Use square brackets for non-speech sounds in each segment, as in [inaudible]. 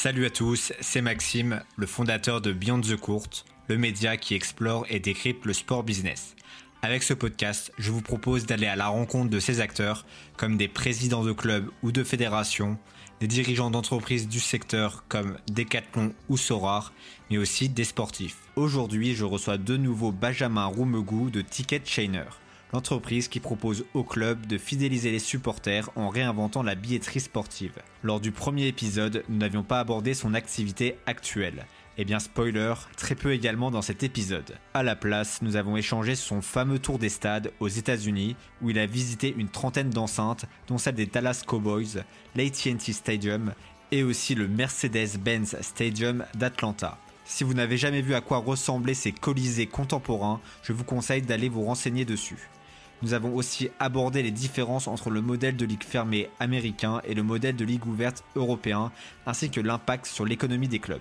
Salut à tous, c'est Maxime, le fondateur de Beyond the Court, le média qui explore et décrypte le sport business. Avec ce podcast, je vous propose d'aller à la rencontre de ces acteurs, comme des présidents de clubs ou de fédérations, des dirigeants d'entreprises du secteur comme Decathlon ou Sorar, mais aussi des sportifs. Aujourd'hui, je reçois de nouveau Benjamin Roumegou de Ticket Chainer l'entreprise qui propose au club de fidéliser les supporters en réinventant la billetterie sportive. Lors du premier épisode, nous n'avions pas abordé son activité actuelle. Eh bien spoiler, très peu également dans cet épisode. À la place, nous avons échangé son fameux tour des stades aux États-Unis où il a visité une trentaine d'enceintes, dont celle des Dallas Cowboys, l'AT&T Stadium et aussi le Mercedes-Benz Stadium d'Atlanta. Si vous n'avez jamais vu à quoi ressemblaient ces colisées contemporains, je vous conseille d'aller vous renseigner dessus. Nous avons aussi abordé les différences entre le modèle de ligue fermée américain et le modèle de ligue ouverte européen, ainsi que l'impact sur l'économie des clubs.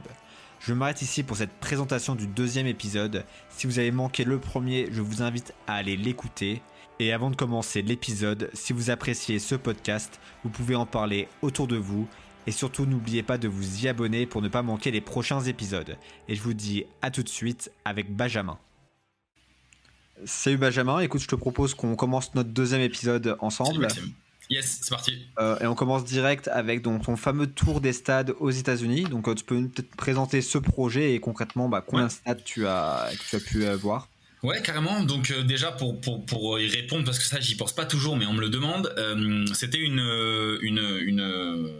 Je m'arrête ici pour cette présentation du deuxième épisode. Si vous avez manqué le premier, je vous invite à aller l'écouter. Et avant de commencer l'épisode, si vous appréciez ce podcast, vous pouvez en parler autour de vous. Et surtout, n'oubliez pas de vous y abonner pour ne pas manquer les prochains épisodes. Et je vous dis à tout de suite avec Benjamin. Salut Benjamin, écoute, je te propose qu'on commence notre deuxième épisode ensemble. Yes, c'est parti. Euh, et on commence direct avec donc, ton fameux tour des stades aux États-Unis. Donc, euh, tu peux peut-être présenter ce projet et concrètement bah, combien de stades tu as, tu as pu euh, voir? Ouais, carrément. Donc déjà pour, pour, pour y répondre, parce que ça j'y pense pas toujours, mais on me le demande, c'était une, une, une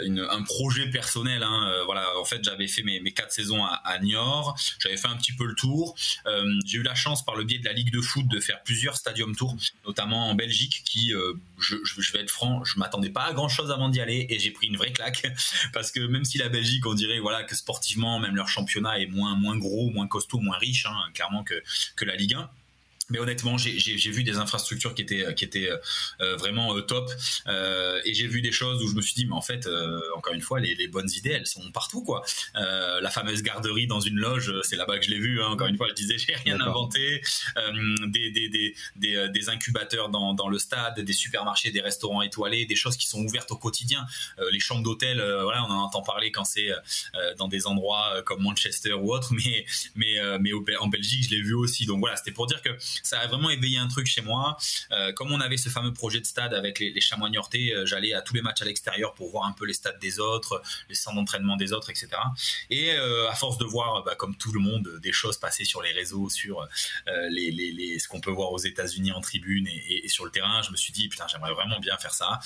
un projet personnel. Hein. Euh, en fait, j'avais fait mes, quatre saisons à, Niort. J'avais fait un petit peu le tour. Euh, j'ai eu la chance, par le biais de la Ligue de foot, de faire plusieurs stadium tours, notamment en Belgique, qui, euh, je, vais être franc, je m'attendais pas à grand chose avant d'y aller et j'ai pris une vraie claque [laughs] parce que même si la Belgique, on dirait voilà que sportivement, même leur championnat est moins moins gros, moins costaud, moins riche, hein, clairement que que la Ligue 1 mais honnêtement, j'ai vu des infrastructures qui étaient qui étaient euh, vraiment euh, top, euh, et j'ai vu des choses où je me suis dit, mais en fait, encore une fois, les, les, bonnes idées, elles sont partout, quoi. la fameuse garderie dans une loge, c'est là-bas que je l'ai vu. Hein, encore une fois, je disais, j'ai rien inventé. Des, des, des, des, des incubateurs dans, dans le stade, des supermarchés, des restaurants étoilés, des choses qui sont ouvertes au quotidien. les chambres d'hôtel, voilà, on en entend parler quand c'est dans des endroits comme Manchester ou autre, mais mais mais en Belgique, je l'ai vu aussi. Donc voilà, c'était pour dire que ça a vraiment éveillé un truc chez moi. Euh, comme on avait ce fameux projet de stade avec les, chamois niortais, euh, j'allais à tous les matchs à l'extérieur pour voir un peu les stades des autres, les centres d'entraînement des autres, etc. Et euh, à force de voir, bah, comme tout le monde, des choses passer sur les réseaux, sur ce qu'on peut voir aux États-Unis en tribune et, et, sur le terrain, je me suis dit putain, j'aimerais vraiment bien faire ça.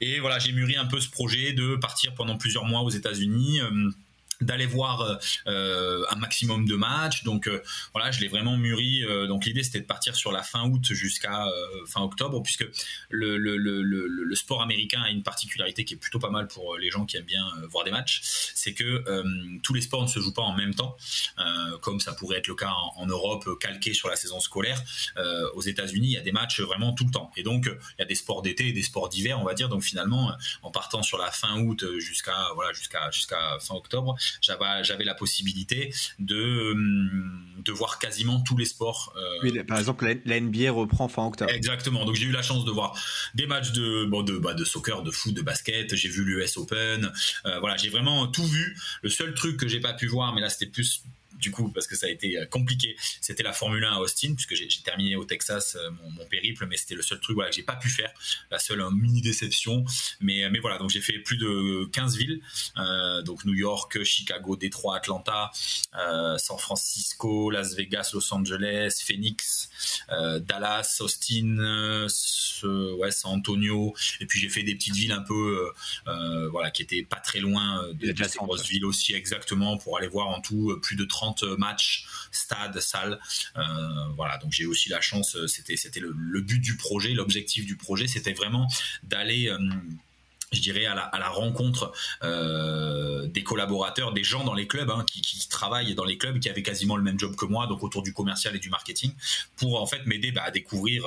Et voilà, j'ai mûri un peu ce projet de partir pendant plusieurs mois aux États-Unis d'aller voir euh, euh, un maximum de matchs. Donc euh, voilà je l'ai vraiment mûri donc l'idée c'était de partir sur la fin août jusqu'à fin octobre puisque le, le, le, le, sport américain a une particularité qui est plutôt pas mal pour les gens qui aiment bien voir des matchs c'est que tous les sports ne se jouent pas en même temps comme ça pourrait être le cas en, Europe calqué sur la saison scolaire. Aux États-Unis il y a des matchs vraiment tout le temps. Et donc il y a des sports d'été et des sports d'hiver on va dire. Donc finalement en partant sur la fin août jusqu'à voilà jusqu'à jusqu'à fin octobre j'avais la possibilité de hum, de voir quasiment tous les sports. Euh, par exemple, la, NBA reprend fin octobre. Exactement. Donc j'ai eu la chance de voir des matchs de bon de bah, de soccer, de foot, de basket. J'ai vu l'US Open. Euh, voilà, j'ai vraiment tout vu. Le seul truc que j'ai pas pu voir, mais là c'était plus du coup, parce que ça a été euh, compliqué, c'était la Formule 1 à Austin, puisque j'ai terminé au Texas euh, mon, périple, mais c'était le seul truc voilà, que j'ai pas pu faire, la seule mini déception. Mais, mais voilà, donc j'ai fait plus de 15 villes, euh, donc New York, Chicago, Détroit, Atlanta, San Francisco, Las Vegas, Los Angeles, Phoenix, Dallas, Austin, ouais, San Antonio, et puis j'ai fait des petites villes un peu, voilà, qui étaient pas très loin de, de ces grosses villes aussi, exactement, pour aller voir en tout plus de 30 matchs, stade, salle. Euh, voilà, donc j'ai aussi la chance, euh, c'était c'était le, but du projet, l'objectif du projet, c'était vraiment d'aller euh, je dirais à la, rencontre des collaborateurs, des gens dans les clubs hein, qui, travaillent dans les clubs, qui avaient quasiment le même job que moi, donc autour du commercial et du marketing, pour en fait m'aider bah, à découvrir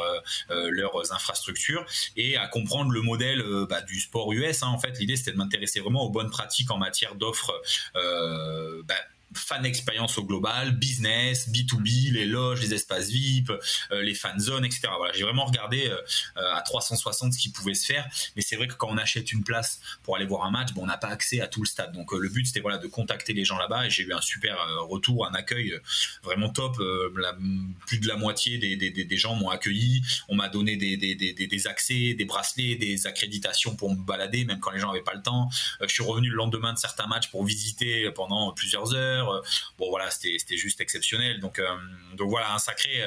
leurs infrastructures et à comprendre le modèle bah, du sport US. Hein. En fait, l'idée c'était de m'intéresser vraiment aux bonnes pratiques en matière d'offres. Bah, fan expérience au global, business, B2B, les loges, les espaces VIP, euh, les fan zones, etc. Voilà, j'ai vraiment regardé euh, à 360 ce qui pouvait se faire. Mais c'est vrai que quand on achète une place pour aller voir un match, bon, on n'a pas accès à tout le stade. Donc le but c'était voilà de contacter les gens là-bas et j'ai eu un super retour, un accueil vraiment top. plus de la moitié des, des, des gens m'ont accueilli, on m'a donné des, des, accès, des bracelets, des accréditations pour me balader, même quand les gens n'avaient pas le temps. je suis revenu le lendemain de certains matchs pour visiter pendant plusieurs heures. Bon voilà, c'était juste exceptionnel. Donc, euh, donc voilà, un sacré,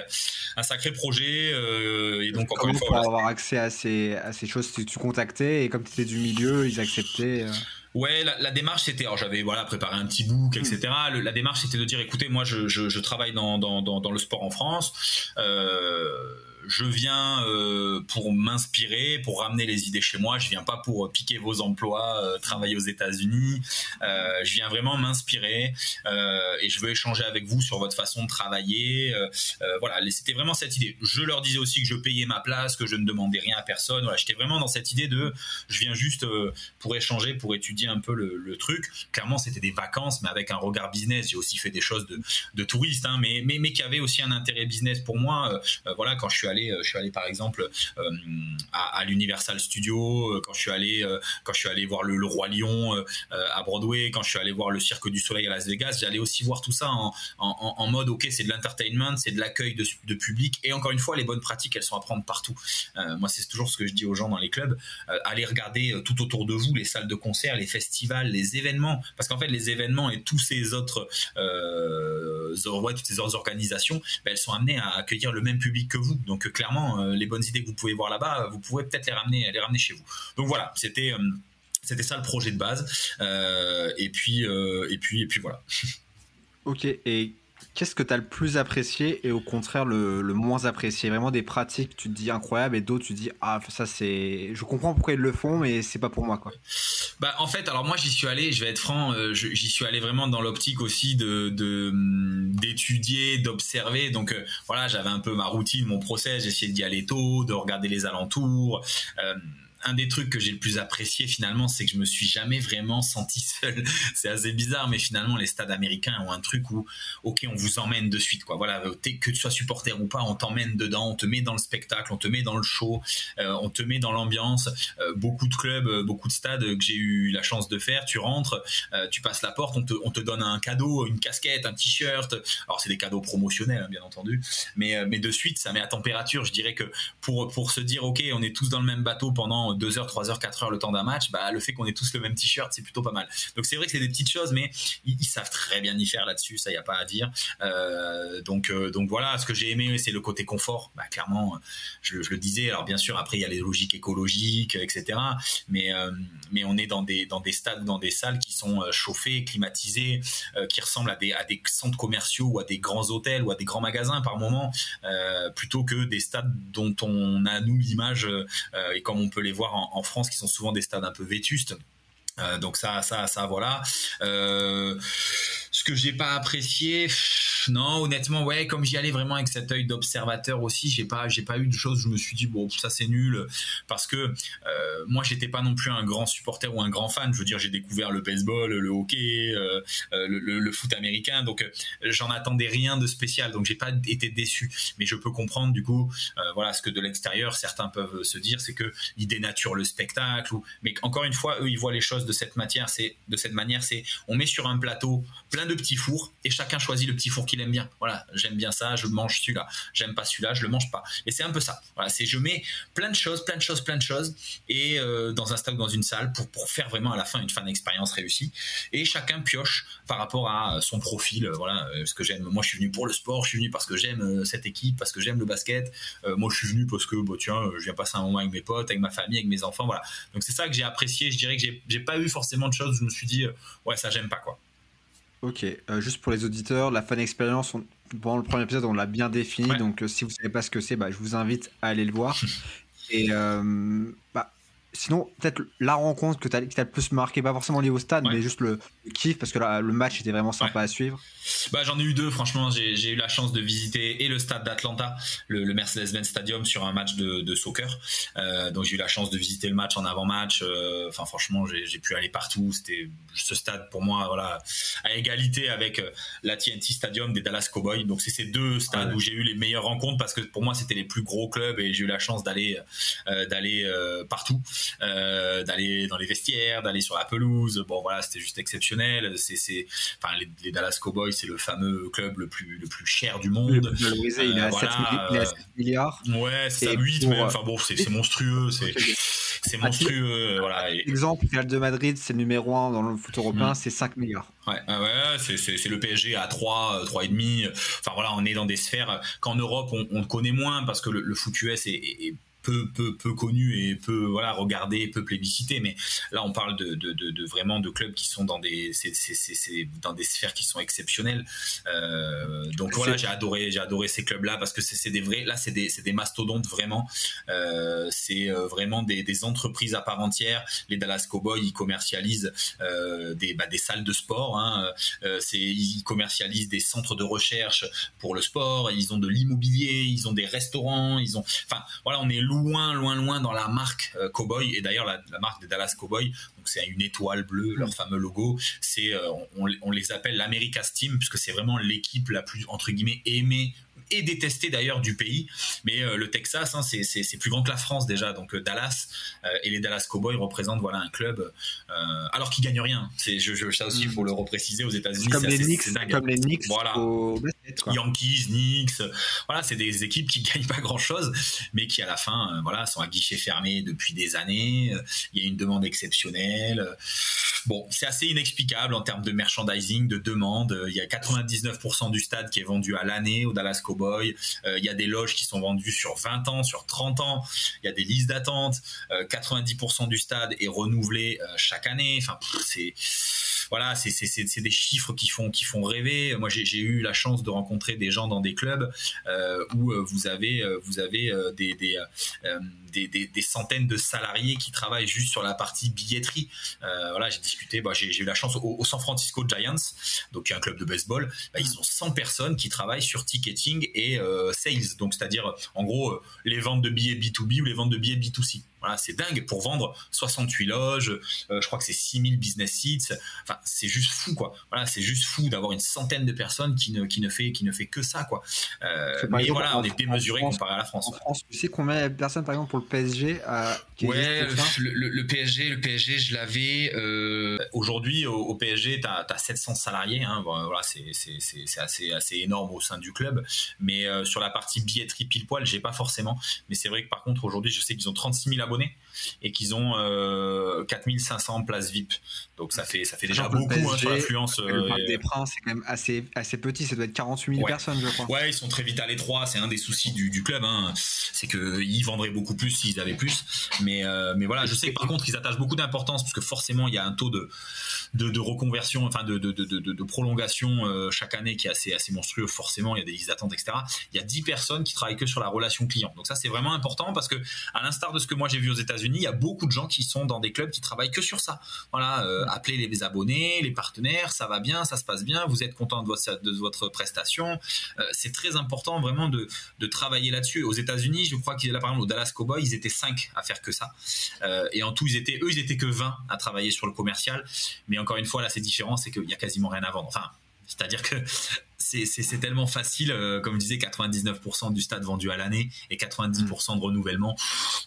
un sacré projet. Euh, et donc encore une fois, pour avoir accès à ces, à ces choses, tu, tu contactais et comme tu étais du milieu, ils acceptaient. Euh. Ouais, la, démarche c'était, alors j'avais voilà préparé un petit book, etc. Hmm. la démarche c'était de dire, écoutez, moi je, je, travaille dans, dans, dans, le sport en France. Euh, je viens euh, pour m'inspirer, pour ramener les idées chez moi. Je viens pas pour piquer vos emplois, euh, travailler aux États-Unis. Euh, je viens vraiment m'inspirer et je veux échanger avec vous sur votre façon de travailler. voilà, c'était vraiment cette idée. Je leur disais aussi que je payais ma place, que je ne demandais rien à personne. Voilà, j'étais vraiment dans cette idée de, je viens juste pour échanger, pour étudier un peu le, truc. Clairement, c'était des vacances, mais avec un regard business. J'ai aussi fait des choses de, de touriste, hein, mais, mais, mais qui avaient aussi un intérêt business pour moi. voilà, quand je suis euh, je suis allé par exemple euh, à, l'Universal Studio, euh, quand je suis allé, quand je suis allé voir le, Roi Lion à Broadway, quand je suis allé voir le Cirque du Soleil à Las Vegas, j'allais aussi voir tout ça en, mode ok, c'est de l'entertainment, c'est de l'accueil de, public et encore une fois, les bonnes pratiques, elles sont à prendre partout. moi, c'est toujours ce que je dis aux gens dans les clubs allez regarder tout autour de vous les salles de concert, les festivals, les événements, parce qu'en fait, les événements et tous ces autres, toutes ces autres organisations, ben, elles sont amenées à accueillir le même public que vous. Clairement, euh, les bonnes idées que vous pouvez voir là-bas, vous pouvez peut-être les ramener, les ramener chez vous. Donc voilà, c'était euh, c'était ça le projet de base. Euh, et puis et puis et puis voilà. Ok. Et Qu'est-ce que tu as le plus apprécié et au contraire le, moins apprécié? Vraiment des pratiques, tu te dis incroyable et d'autres, tu te dis ah, ça c'est. Je comprends pourquoi ils le font, mais c'est pas pour moi quoi. Bah, en fait, alors moi j'y suis allé, je vais être franc, euh, j'y suis allé vraiment dans l'optique aussi de d'étudier, d'observer. Donc euh, voilà, j'avais un peu ma routine, mon process, j'essayais d'y aller tôt, de regarder les alentours. Euh, un des trucs que j'ai le plus apprécié finalement, c'est que je me suis jamais vraiment senti seul. [laughs] c'est assez bizarre, mais finalement les stades américains ont un truc où, ok, on vous emmène de suite, quoi. Voilà, que tu sois supporter ou pas, on t'emmène dedans, on te met dans le spectacle, on te met dans le show, euh, on te met dans l'ambiance. Euh, beaucoup de clubs, euh, beaucoup de stades que j'ai eu la chance de faire, tu rentres, tu passes la porte, on te, on te donne un cadeau, une casquette, un t-shirt. Alors c'est des cadeaux promotionnels, hein, bien entendu, mais mais de suite ça met à température. Je dirais que pour pour se dire, ok, on est tous dans le même bateau pendant 2 heures, 3 heures, 4 heures le temps d'un match, bah, le fait qu'on ait tous le même t-shirt, c'est plutôt pas mal. Donc c'est vrai que c'est des petites choses, mais ils, savent très bien y faire là-dessus, ça y a pas à dire. Euh, donc, euh, donc voilà, ce que j'ai aimé, c'est le côté confort. Bah, clairement, je, le disais. Alors bien sûr, après il y a les logiques écologiques, etc. Mais, euh, mais on est dans des, dans des stades, dans des salles qui sont chauffées, climatisées, qui ressemblent à des, à des centres commerciaux ou à des grands hôtels ou à des grands magasins par moment, plutôt que des stades dont on a nous l'image et comme on peut les voir en, France qui sont souvent des stades un peu vétustes. Euh, donc ça, ça, ça, voilà. Euh, ce que j'ai pas apprécié, non, honnêtement, ouais, comme j'y allais vraiment avec cet œil d'observateur aussi, j'ai pas, j'ai pas eu de choses. Je me suis dit bon, ça c'est nul, parce que euh, moi j'étais pas non plus un grand supporter ou un grand fan. Je veux dire, j'ai découvert le baseball, le hockey, euh, euh, le, foot américain, donc j'en attendais rien de spécial, donc j'ai pas été déçu. Mais je peux comprendre du coup, voilà, ce que de l'extérieur certains peuvent se dire, c'est que ils dénaturent le spectacle. Ou, mais encore une fois, eux ils voient les choses de cette matière, c'est de cette manière, c'est on met sur un plateau plein de petits fours et chacun choisit le petit four qu'il aime bien. Voilà, j'aime bien ça, je mange celui-là. J'aime pas celui-là, je le mange pas. Et c'est un peu ça. Voilà, c'est je mets plein de choses, plein de choses, plein de choses et euh, dans un stade, dans une salle pour, faire vraiment à la fin une fan expérience réussie. Et chacun pioche par rapport à son profil. Euh, voilà, euh, ce que j'aime. Moi, je suis venu pour le sport, je suis venu parce que j'aime cette équipe, parce que j'aime le basket. moi, je suis venu parce que, bon, tiens, je viens passer un moment avec mes potes, avec ma famille, avec mes enfants. Voilà. Donc c'est ça que j'ai apprécié. Je dirais que j'ai pas eu forcément de choses où je me suis dit, ouais, ça j'aime pas quoi. Ok, euh, juste pour les auditeurs, la fan expérience, pendant le premier épisode, on l'a bien défini. Donc, euh, si vous savez pas ce que c'est, bah, je vous invite à aller le voir. [laughs] Et euh, bah, sinon, peut-être la rencontre que tu as, le plus marqué, pas forcément lié au stade, mais juste le, kiff, parce que le match était vraiment sympa à suivre. Bah, J'en ai eu deux, franchement. J'ai eu la chance de visiter et le stade d'Atlanta, le, Mercedes-Benz Stadium, sur un match de, soccer. Euh, donc j'ai eu la chance de visiter le match en avant-match. Euh, enfin, franchement, j'ai pu aller partout. C'était ce stade, pour moi, voilà, à égalité avec euh, la TNT Stadium des Dallas Cowboys. Donc c'est ces deux stades où j'ai eu les meilleures rencontres, parce que pour moi, c'était les plus gros clubs et j'ai eu la chance d'aller d'aller partout. Euh, d'aller dans les vestiaires, d'aller sur la pelouse. Bon voilà, c'était juste exceptionnel. C'est, enfin, les, Dallas Cowboys, c'est le fameux club le plus le plus cher du monde. Le plus valorisé, il, est à 7 euh, milliards. Ouais, c'est ça, 8 mais Enfin bon, c'est, monstrueux. C'est c'est monstrueux. Voilà. Exemple, Real de Madrid, c'est le numéro 1 dans le foot européen, mm. c'est 5 milliards. Ouais, ouais c'est le PSG à 3, 3,5. Enfin voilà, on est dans des sphères qu'en Europe, on, on connaît moins parce que le, le foot US est, est peu peu peu connu et peu voilà regardé peu plébiscité mais là on parle de, de, de, vraiment de clubs qui sont dans des c'est, c'est, dans des sphères qui sont exceptionnelles. Euh, donc voilà j'ai adoré j'ai adoré ces clubs là parce que c'est, des vrais là c'est des, des mastodontes vraiment. Euh, c'est euh, vraiment des, entreprises à part entière. Les Dallas Cowboys ils commercialisent des bah, des salles de sport hein, c'est ils commercialisent des centres de recherche pour le sport. Ils ont de l'immobilier ils ont des restaurants ils ont enfin voilà on est loin, loin, loin dans la marque euh, Cowboy. Et d'ailleurs, la, marque des Dallas Cowboy, donc c'est une étoile bleue, leur mm. fameux logo. C'est, euh, on, les appelle l'America's Team puisque c'est vraiment l'équipe la plus entre guillemets aimée et détesté d'ailleurs du pays. Mais euh, le Texas, hein, c'est plus grand que la France déjà. Donc euh, Dallas euh, et les Dallas Cowboys représentent voilà un club alors qu'ils gagnent rien. C'est je, je, ça aussi il faut le repréciser aux États-Unis. Comme, les Knicks, comme les Knicks, voilà. Yankees, Knicks, voilà, c'est des équipes qui [laughs] gagnent pas grand-chose, mais qui à la fin, voilà, sont à guichet fermé depuis des années. Il y a une demande exceptionnelle. Bon, c'est assez inexplicable en termes de merchandising, de demande. Il y a 99% du stade qui est vendu à l'année au Dallas Cowboys euh, il y a des loges qui sont vendues sur 20 ans, sur 30 ans. Il y a des listes d'attente. 90% euh, du stade est renouvelé euh, chaque année. Enfin, c'est voilà, c'est des chiffres qui font qui font rêver. Moi, j'ai eu la chance de rencontrer des gens dans des clubs où vous avez vous avez des des, des, centaines de salariés qui travaillent juste sur la partie billetterie. voilà, j'ai discuté, bah, j'ai eu la chance au, San Francisco Giants, donc un club de baseball, bah, ils ont 100 personnes qui travaillent sur ticketing et euh, sales, donc c'est-à-dire en gros euh, les ventes de billets B2B ou les ventes de billets B2C. Voilà, c'est dingue pour vendre 68 loges, euh, je crois que c'est 6000 business seats. Enfin, c'est juste fou quoi. Voilà, c'est juste fou d'avoir une centaine de personnes qui ne qui ne fait qui ne fait que ça quoi. mais voilà, on est démesuré comparé à la France. En France, tu sais combien de personnes par exemple pour le PSG Ouais, le, PSG, le PSG, je l'avais aujourd'hui au, PSG, tu as, 700 salariés hein, voilà, c'est assez assez énorme au sein du club, mais euh, sur la partie billetterie pile poil, j'ai pas forcément. Mais c'est vrai que par contre, aujourd'hui, je sais qu'ils ont 36 000 abonnés carboni. Et qu'ils ont euh, 4500 places VIP. Donc ça fait, ça fait déjà beaucoup hein, sur l'affluence. Le Parc euh, des Princes, c'est quand même assez, assez petit, ça doit être 48 000 personnes, je crois. Ouais, ils sont très vite à l'étroit, c'est un des soucis du, du club. Hein. C'est qu'ils vendraient beaucoup plus s'ils avaient plus. Mais, euh, mais voilà, je sais que par contre, ils attachent beaucoup d'importance parce que forcément, il y a un taux de, de, de reconversion, enfin de, de, de, de prolongation euh, chaque année qui est assez, assez monstrueux. Forcément, il y a des listes d'attente, etc. Il y a 10 personnes qui travaillent que sur la relation client. Donc ça, c'est vraiment important parce que, à l'instar de ce que moi j'ai vu aux États-Unis, il y a beaucoup de gens qui sont dans des clubs qui travaillent que sur ça. Voilà, euh, appeler les abonnés, les partenaires, ça va bien, ça se passe bien, vous êtes content de votre, de votre prestation. Euh, c'est très important vraiment de, de travailler là-dessus. Aux États-Unis, je crois qu'il là par exemple au Dallas Cowboys, ils étaient 5 à faire que ça. Euh, et en tout, ils étaient eux, ils étaient que 20 à travailler sur le commercial. Mais encore une fois, là, c'est différent, c'est qu'il y a quasiment rien à vendre. Enfin, c'est-à-dire que c'est tellement facile, euh, comme je disais, 99% du stade vendu à l'année et 90% de renouvellement.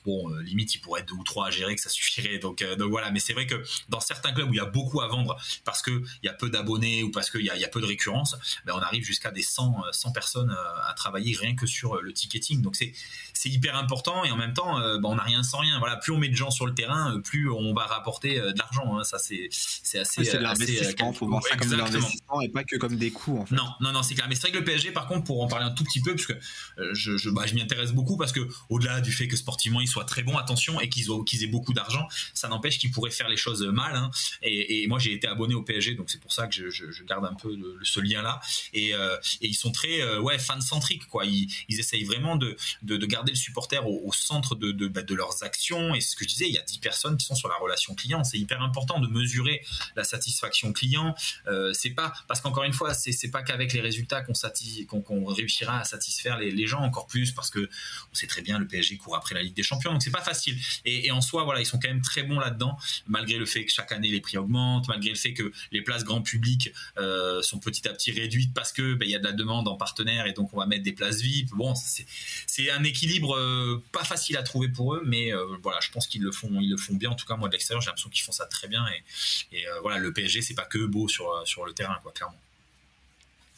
Bon, euh, limite, il pourrait être deux ou trois à gérer, que ça suffirait. Donc, euh, donc voilà. Mais c'est vrai que dans certains clubs où il y a beaucoup à vendre parce qu'il y a peu d'abonnés ou parce qu'il y, y, a peu de récurrence, ben on arrive jusqu'à des 100, 100 personnes à travailler rien que sur le ticketing. Donc c'est hyper important et en même temps, ben on n'a rien sans rien. Voilà, plus on met de gens sur le terrain, plus on va rapporter de l'argent. Hein. Ça, c'est assez. c'est de l'investissement. Il faut voir ça comme de l'investissement et pas que comme des coûts. En fait. Non, non, non, c'est clair. Mais c'est vrai que le PSG, par contre, pour en parler un tout petit peu, parce que euh, bah, je m'y intéresse beaucoup, parce que au-delà du fait que sportivement ils soient très bons, attention, et qu'ils aient beaucoup d'argent, ça n'empêche qu'ils pourraient faire les choses mal. Hein. Et, moi, j'ai été abonné au PSG, donc c'est pour ça que je, garde un peu ce lien-là. Et, euh, et, ils sont très, euh, ouais, fan-centriques, quoi. Ils, essayent vraiment de, de, de garder le supporter au, centre bah, de, leurs actions. Et ce que je disais, il y a 10 personnes qui sont sur la relation client. C'est hyper important de mesurer la satisfaction client. C'est pas parce qu'encore une fois, c'est pas qu'avec les résultats qu'on réussira à satisfaire les, gens encore plus parce que on sait très bien le PSG court après la Ligue des Champions, donc c'est pas facile. Et, en soi, voilà, ils sont quand même très bons là-dedans, malgré le fait que chaque année les prix augmentent, malgré le fait que les places grand public euh, sont petit à petit réduites parce que ben, il y a de la demande en partenaire et donc on va mettre des places VIP. Bon, c'est un équilibre euh, pas facile à trouver pour eux, mais euh, voilà, je pense qu'ils le font, ils le font bien. En tout cas, moi de l'extérieur, j'ai l'impression qu'ils font ça très bien. Et, voilà, le PSG, c'est pas que beau sur sur le terrain, clairement.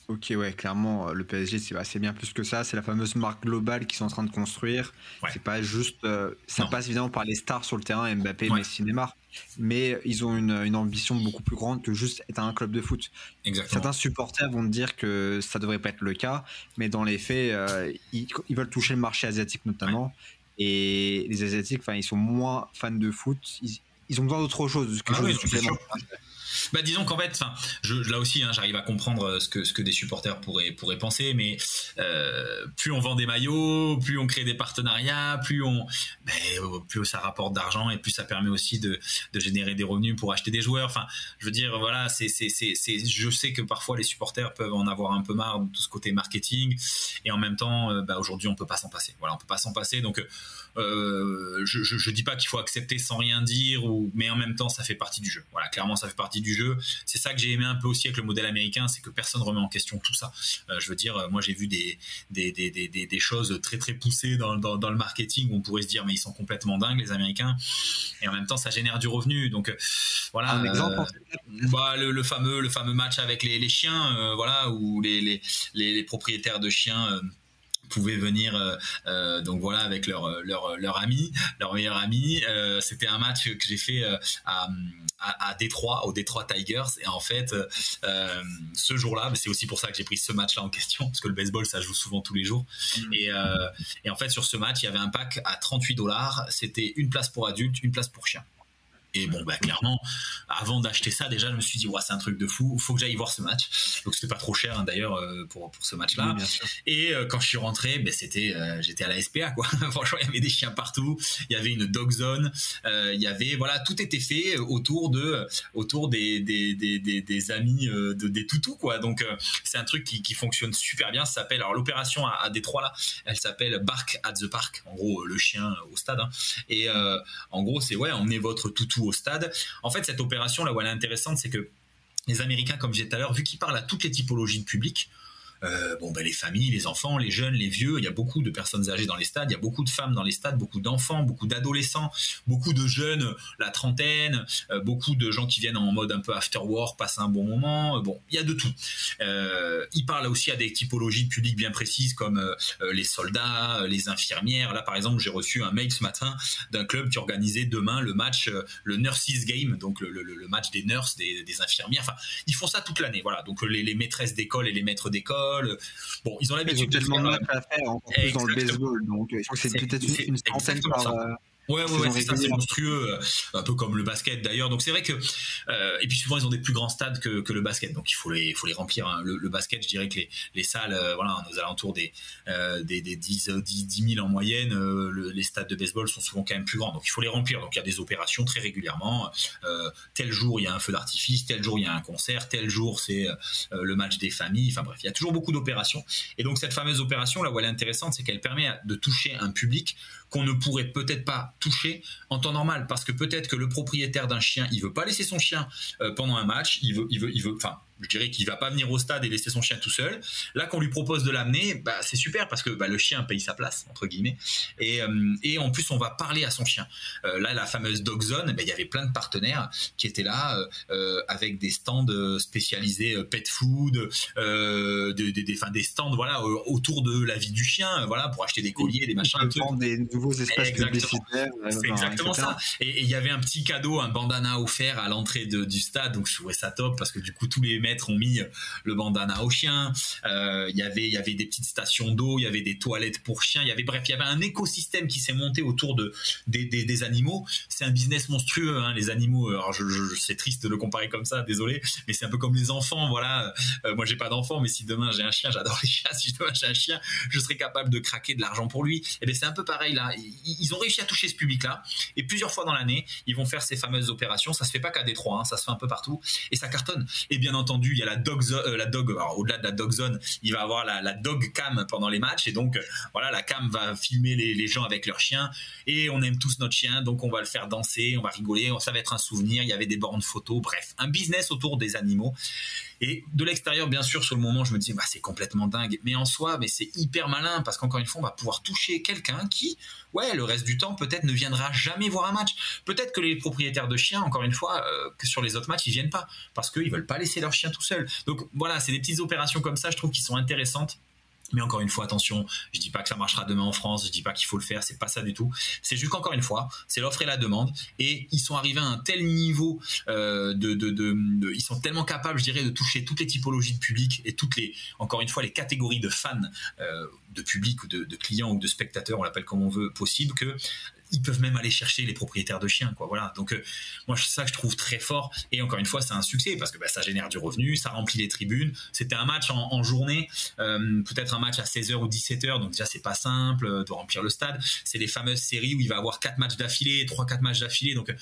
Ok, ouais, clairement, le PSG, c'est assez bien plus que ça. C'est la fameuse marque globale qu'ils sont en train de construire. C'est pas juste. ça passe évidemment par les stars sur le terrain, Mbappé, Messi, Neymar mais ils ont une, une, ambition beaucoup plus grande que juste être un club de foot. Exactement. Certains supporters vont dire que ça devrait pas être le cas, mais dans les faits, euh, ils, ils, veulent toucher le marché asiatique notamment. Ouais. Et les Asiatiques, ils sont moins fans de foot. Ils, ils ont besoin d'autre chose, quelque ah chose oui, de supplémentaire. Bah disons qu'en fait, je, là aussi, hein, j'arrive à comprendre ce que ce que des supporters pourraient pourraient penser, mais euh, plus on vend des maillots, plus on crée des partenariats, plus on, ben, plus ça rapporte d'argent et plus ça permet aussi de, de générer des revenus pour acheter des joueurs. Enfin, je veux dire, voilà, c'est c'est c'est c'est, je sais que parfois les supporters peuvent en avoir un peu marre de tout ce côté marketing, et en même temps, euh, bah, aujourd'hui, on peut pas s'en passer. Voilà, on peut pas s'en passer, donc. Euh, je, je, je dis pas qu'il faut accepter sans rien dire, ou, mais en même temps, ça fait partie du jeu. Voilà, clairement, ça fait partie du jeu. C'est ça que j'ai aimé un peu aussi avec le modèle américain, c'est que personne remet en question tout ça. Euh, je veux dire, moi j'ai vu des des, des, des, des, choses très très poussées dans, dans, dans, le marketing où on pourrait se dire mais ils sont complètement dingues les Américains, et en même temps ça génère du revenu. Donc voilà. Un exemple. Euh, bah, le, le, fameux le fameux match avec les, les chiens, euh, voilà, où les, les, les, propriétaires de chiens pouvaient venir euh, euh, donc voilà avec leur leur leur ami leur meilleur ami. Euh, c'était un match que j'ai fait à, à, à Détroit au Détroit Tigers. Et en fait ce jour-là c'est aussi pour ça que j'ai pris ce match-là en question parce que le baseball ça joue souvent tous les jours. Mmh. et, et en fait sur ce match il y avait un pack à 38 dollars. C'était une place pour adultes une place pour chiens et bon, bah, clairement, avant d'acheter ça, déjà, je me suis dit, ouais, c'est un truc de fou, il faut que j'aille voir ce match. Donc, c'était pas trop cher, hein, d'ailleurs, euh, pour, pour ce match-là. Oui, et euh, quand je suis rentré, bah, c'était, euh, j'étais à la SPA, quoi. [laughs] Franchement, il y avait des chiens partout, il y avait une dog zone, euh, il y avait, voilà, tout était fait autour de, autour des, des, des, des, des amis, de, des toutous, quoi. Donc, c'est un truc qui, qui fonctionne super bien. Ça s'appelle, alors, l'opération à, à Détroit, là, elle s'appelle Bark at the Park. En gros, le chien au stade. Hein. Et en gros, c'est, ouais, emmenez votre toutou stade. En fait, cette opération là où elle est intéressante, c'est que les Américains, comme je disais tout à l'heure, vu qu'ils parlent à toutes les typologies de public, euh, bon ben les familles, les enfants, les jeunes, les vieux, il y a beaucoup de personnes âgées dans les stades, il y a beaucoup de femmes dans les stades, beaucoup d'enfants, beaucoup d'adolescents, beaucoup de jeunes, la trentaine, euh, beaucoup de gens qui viennent en mode un peu after work, passent un bon moment, euh, bon, il y a de tout. Euh, il parle aussi à des typologies de public bien précises comme les soldats, les infirmières. Là par exemple, j'ai reçu un mail ce matin d'un club qui organisait demain le match, le nurses game, donc le, match des nurses, des, infirmières. Enfin, ils font ça toute l'année, voilà. Donc les maîtresses d'école et les maîtres d'école Bon, ils ont l'habitude de tellement de matchs à faire, encore plus dans le baseball. Donc, je crois que c'est peut-être une, une centaine par. Ouais, ouais, ouais c'est ça, c'est monstrueux, euh, un peu comme le basket d'ailleurs. Donc c'est vrai que, euh, et puis souvent ils ont des plus grands stades que, que le basket, donc il faut les, faut les remplir. Hein. Le, le, basket, je dirais que les, les salles, euh, voilà, aux alentours des, euh, des, des 10, 10, 10 000 en moyenne, le, les stades de baseball sont souvent quand même plus grands, donc il faut les remplir. Donc il y a des opérations très régulièrement. Tel jour il y a un feu d'artifice, tel jour il y a un concert, tel jour c'est le match des familles. Enfin bref, il y a toujours beaucoup d'opérations. Et donc cette fameuse opération là où elle est intéressante, c'est qu'elle permet de toucher un public qu'on ne pourrait peut-être pas toucher en temps normal. Parce que peut-être que le propriétaire d'un chien il veut pas laisser son chien euh, pendant un match il veut il veut il veut enfin je dirais qu'il va pas venir au stade et laisser son chien tout seul. Là, qu'on lui propose de l'amener, bah, c'est super parce que bah, le chien paye sa place entre guillemets et, euh, et en plus on va parler à son chien. Euh, là, la fameuse dog zone, bah, il y avait plein de partenaires qui étaient là euh, avec des stands spécialisés pet food, des, stands voilà autour de la vie du chien, voilà pour acheter des colliers, des machins, des nouveaux espaces publicitaires. C'est exactement etc. ça. Et il y avait un petit cadeau, un bandana offert à l'entrée du stade, donc je trouvais ça top parce que du coup tous les ont mis le bandana aux chiens. Il y avait il y avait des petites stations d'eau, il y avait des toilettes pour chiens. Il y avait bref, il y avait un écosystème qui s'est monté autour de des, des, animaux. C'est un business monstrueux, hein, les animaux. Alors je, c'est triste de le comparer comme ça, désolé, mais c'est un peu comme les enfants. Voilà, moi j'ai pas d'enfant, mais si demain j'ai un chien, j'adore les chiens. Si demain j'ai un chien, je serais capable de craquer de l'argent pour lui. Et eh bien c'est un peu pareil là. Ils ont réussi à toucher ce public-là, et plusieurs fois dans l'année, ils vont faire ces fameuses opérations. Ça se fait pas qu'à Détroit, hein, ça se fait un peu partout, et ça cartonne. Et bien entendu, il y a la dog, euh, la dog, au-delà de la dog zone, il va avoir la, dog cam pendant les matchs, et donc voilà, la cam va filmer les, gens avec leurs chiens, et on aime tous notre chien, donc on va le faire danser, on va rigoler, ça va être un souvenir. Il y avait des bornes photos, bref, un business autour des animaux. Et de l'extérieur, bien sûr, sur le moment, je me disais, bah, c'est complètement dingue. Mais en soi, mais c'est hyper malin parce qu'encore une fois, on va pouvoir toucher quelqu'un qui, ouais, le reste du temps, peut-être ne viendra jamais voir un match. Peut-être que les propriétaires de chiens, encore une fois, euh, que sur les autres matchs, ils viennent pas parce qu'ils veulent pas laisser leur chien tout seul. Donc voilà, c'est des petites opérations comme ça, je trouve, qui sont intéressantes mais encore une fois, attention, je dis pas que ça marchera demain en France, je dis pas qu'il faut le faire, c'est pas ça du tout. C'est juste qu'encore une fois, c'est l'offre et la demande, et ils sont arrivés à un tel niveau euh, de, ils sont tellement capables, je dirais, de toucher toutes les typologies de public et toutes les, encore une fois, les catégories de fans, euh, de public ou de, clients ou de spectateurs, on l'appelle comme on veut, possible, que ils peuvent même aller chercher les propriétaires de chiens, quoi. Voilà. Donc, euh, moi, ça, je trouve très fort. Et encore une fois, c'est un succès parce que bah, ça génère du revenu, ça remplit les tribunes. C'était un match en, journée, euh, peut-être un match à 16h ou 17h. Donc, déjà, c'est pas simple euh, de remplir le stade. C'est les fameuses séries où il va avoir quatre matchs d'affilée, trois, quatre matchs d'affilée. Donc,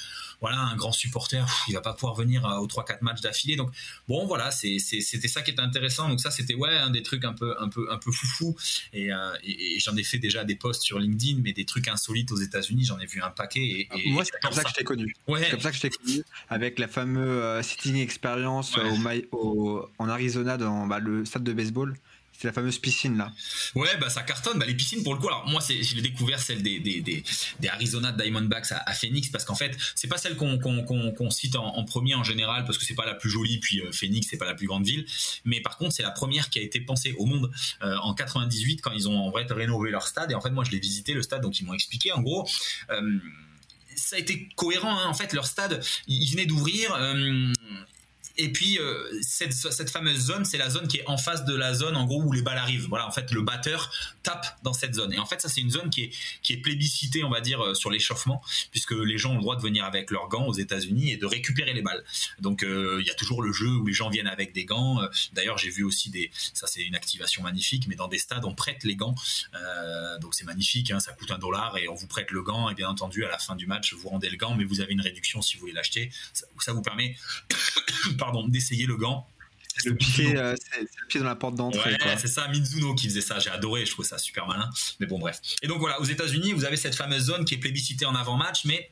voilà, un grand supporter, il va pas pouvoir venir aux trois, quatre matchs d'affilée. Donc, bon, voilà, c'était ça qui était intéressant. Donc, ça, c'était, ouais, un des trucs un peu, un peu, un peu foufou. Et, et j'en ai fait déjà des posts sur LinkedIn, mais des trucs insolites aux États-Unis j'en ai vu un paquet. Et, Moi, c'est comme ça, que je t'ai connu. C'est comme ça que je t'ai connu, avec la fameuse euh, sitting experience au, en Arizona dans bah, le stade de baseball. C'est la fameuse piscine là. Ouais, bah ça cartonne. Bah, les piscines pour le coup, alors moi c'est, je l'ai découvert celle des, des, des, Arizona Diamondbacks à, Phoenix parce qu'en fait c'est pas celle qu'on, qu'on, cite en, premier en général parce que c'est pas la plus jolie puis euh, Phoenix c'est pas la plus grande ville, mais par contre c'est la première qui a été pensée au monde euh, en 98 quand ils ont en vrai rénové leur stade et en fait moi je l'ai visité le stade donc ils m'ont expliqué en gros. Euh, ça a été cohérent. Hein. En fait, leur stade, ils venaient d'ouvrir. Et puis euh, cette, fameuse zone, c'est la zone qui est en face de la zone en gros où les balles arrivent. Voilà, en fait, le batteur tape dans cette zone. Et en fait, ça c'est une zone qui est qui est plébiscitée, on va dire, euh, sur l'échauffement, puisque les gens ont le droit de venir avec leurs gants aux États-Unis et de récupérer les balles. Donc euh, il y a toujours le jeu où les gens viennent avec des gants. D'ailleurs, j'ai vu aussi des, ça c'est une activation magnifique, mais dans des stades on prête les gants. donc c'est magnifique, hein, ça coûte un dollar et on vous prête le gant. Et bien entendu, à la fin du match, vous rendez le gant, mais vous avez une réduction si vous voulez l'acheter. Ça vous permet [coughs] pardon, d'essayer le gant. Le pied, euh, c'est le pied dans la porte d'entrée. c'est ça, Mizuno qui faisait ça. J'ai adoré, je trouvais ça super malin. Mais bon, bref. Et donc voilà, aux États-Unis, vous avez cette fameuse zone qui est plébiscitée en avant-match, mais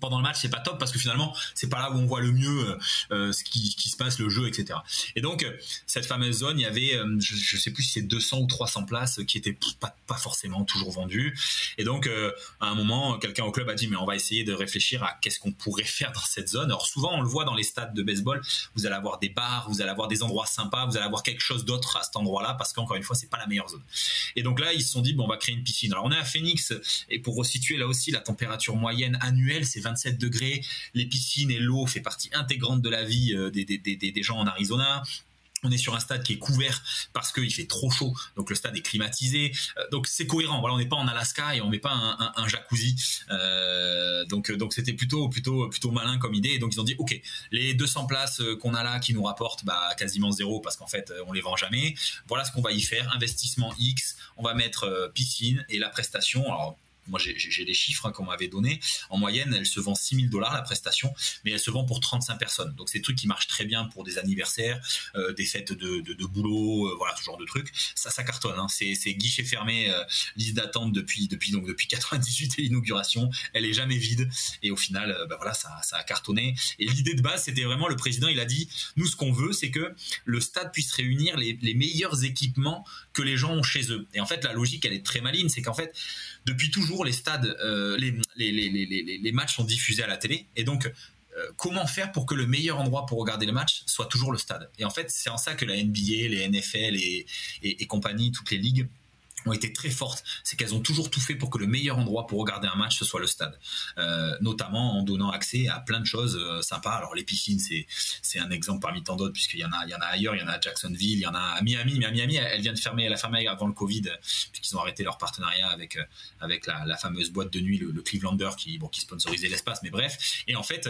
pendant le match c'est pas top parce que finalement c'est pas là où on voit le mieux euh, euh, ce, qui, se passe le jeu etc et donc euh, cette fameuse zone il y avait je, je, sais plus si c'est 200 ou 300 places qui étaient pas, pas forcément toujours vendues. Et donc à un moment quelqu'un au club a dit mais on va essayer de réfléchir à qu'est-ce qu'on pourrait faire dans cette zone. Alors souvent on le voit dans les stades de baseball vous allez avoir des bars vous allez avoir des endroits sympas vous allez avoir quelque chose d'autre à cet endroit là parce qu'encore une fois c'est pas la meilleure zone. Et donc là ils se sont dit bon on va créer une piscine. Alors on est à Phoenix et pour resituer là aussi la température moyenne annuelle c'est 27 degrés. Les piscines et l'eau fait partie intégrante de la vie euh, des, gens en Arizona. On est sur un stade qui est couvert parce qu'il fait trop chaud, donc le stade est climatisé. Euh, donc c'est cohérent. Voilà, on n'est pas en Alaska et on met pas un, jacuzzi. Euh, donc donc c'était plutôt plutôt plutôt malin comme idée. Donc ils ont dit ok, les 200 places qu'on a là qui nous rapportent bah, quasiment zéro parce qu'en fait on les vend jamais. Voilà ce qu'on va y faire. Investissement X. On va mettre piscine et la prestation. Moi j'ai des chiffres hein, qu'on m'avait donné. En moyenne, elle se vend 6000 dollars la prestation, mais elle se vend pour 35 personnes. Donc c'est des trucs qui marchent très bien pour des anniversaires, euh, des fêtes de, boulot, euh, voilà ce genre de trucs. Ça, ça cartonne. Hein. C'est guichet fermé, euh, liste d'attente depuis depuis donc depuis 98 et l'inauguration. Elle est jamais vide et au final, bah voilà, ça, a cartonné. Et l'idée de base, c'était vraiment le président, il a dit, nous ce qu'on veut, c'est que le stade puisse réunir les meilleurs équipements que les gens ont chez eux. Et en fait, la logique, elle est très maligne, c'est qu'en fait depuis toujours, les stades, euh, les, les, matchs sont diffusés à la télé. Et donc, euh, comment faire pour que le meilleur endroit pour regarder le match soit toujours le stade? Et en fait, c'est en ça que la NBA, les NFL et, et, compagnie, toutes les ligues ont été très fortes, c'est qu'elles ont toujours tout fait pour que le meilleur endroit pour regarder un match ce soit le stade, euh, notamment en donnant accès à plein de choses euh, sympas. Alors les piscines, c'est c'est un exemple parmi tant d'autres puisqu'il y en a il y en a ailleurs, il y en a à Jacksonville, il y en a à Miami, mais à Miami elle vient de fermer, elle a fermé avant le Covid puisqu'ils ont arrêté leur partenariat avec euh, avec la, fameuse boîte de nuit, le, le, Clevelander qui bon qui sponsorisait l'espace, mais bref. Et en fait,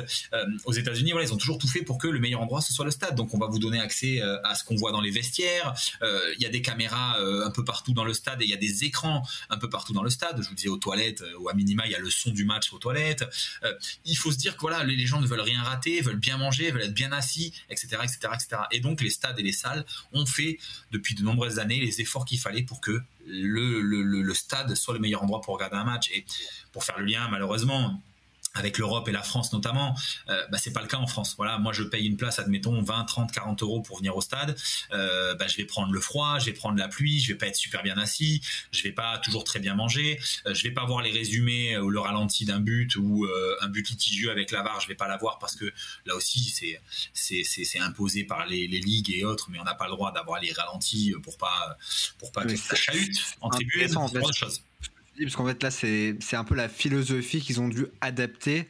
aux États-Unis, voilà, ils ont toujours tout fait pour que le meilleur endroit ce soit le stade. Donc on va vous donner accès à ce qu'on voit dans les vestiaires. Il y a des caméras un peu partout dans le stade et il y a des écrans un peu partout dans le stade. Je vous disais aux toilettes, euh, ou à minima, il y a le son du match aux toilettes. Euh, il faut se dire que voilà, les gens ne veulent rien rater, veulent bien manger, veulent être bien assis, etc., etc., etc. Et donc les stades et les salles ont fait depuis de nombreuses années les efforts qu'il fallait pour que le, le, le, stade soit le meilleur endroit pour regarder un match. Et pour faire le lien, malheureusement, avec l'Europe et la France notamment, euh, bah, c'est pas le cas en France. Voilà, moi je paye une place, admettons 20, 30, 40 euros pour venir au stade. Euh, bah, je vais prendre le froid, je vais prendre la pluie, je vais pas être super bien assis, je vais pas toujours très bien manger, euh, je vais pas voir les résumés ou le ralenti d'un but ou euh, un but litigieux avec la VAR, je vais pas l'avoir parce que là aussi c'est c'est c'est imposé par les, les, ligues et autres, mais on n'a pas le droit d'avoir les ralentis pour pas pour pas que ça chahute en tribune, en fait. choses parce qu'en fait là c'est un peu la philosophie qu'ils ont dû adapter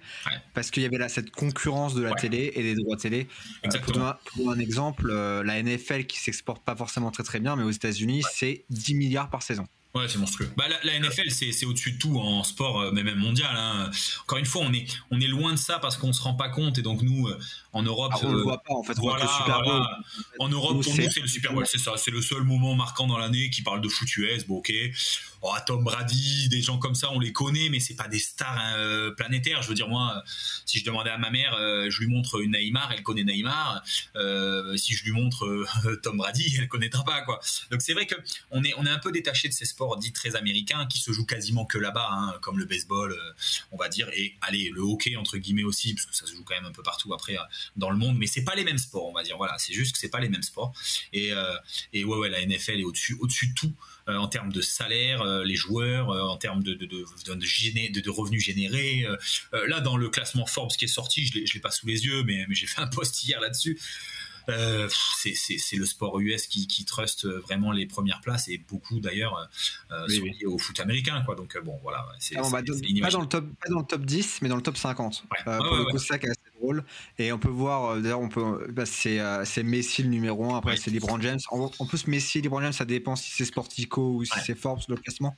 parce qu'il y avait là cette concurrence de la télé et des droits télé. Euh, pour, un exemple, euh, la NFL qui s'exporte pas forcément très très bien, mais aux États-Unis c'est 10 milliards par saison. Ouais, c'est monstrueux. Bah, la, NFL, c'est au-dessus de tout en sport, euh, mais même mondial. Hein. Encore une fois, on est, on est loin de ça parce qu'on se rend pas compte. Et donc, nous, en Europe. Ah, on le voit pas, en fait. Voilà, Super Bowl. En Europe, pour nous, c'est le Super Bowl. C'est ça. C'est le seul moment marquant dans l'année qui parle de foot US. Bon, ok oh, Tom Brady, des gens comme ça, on les connaît, mais c'est pas des stars hein, euh, planétaires. Je veux dire, moi, si je demandais à ma mère, euh, je lui montre une Neymar, elle connaît Neymar. Euh, si je lui montre [laughs] Tom Brady, elle connaîtra pas, quoi. Donc c'est vrai que on est, on est un peu détaché de ces sports dits très américains qui se jouent quasiment que là-bas, hein, comme le baseball, on va dire, et allez, le hockey entre guillemets aussi, parce que ça se joue quand même un peu partout après dans le monde, mais c'est pas les mêmes sports, on va dire. Voilà, c'est juste que c'est pas les mêmes sports. Et, et ouais, ouais, la NFL est au-dessus, au-dessus de tout. Euh, en termes de salaire, euh, les joueurs, euh, en termes de, de, de, de, revenus générés. là, dans le classement Forbes qui est sorti, je ne l'ai pas sous les yeux, mais, mais j'ai fait un post hier là-dessus. Euh, c'est le sport US qui, qui truste vraiment les premières places et beaucoup d'ailleurs euh, au foot américain quoi donc bon voilà c'est ah bah, pas dans le top pas dans le top 10 mais dans le top 50 pour le coup ça et on peut voir, euh, d'ailleurs, on peut, bah, c'est, euh, c'est Messi le numéro 1, après c'est LeBron James. En, plus, Messi, LeBron James, ça dépend si c'est Sportico ou si c'est Forbes le classement.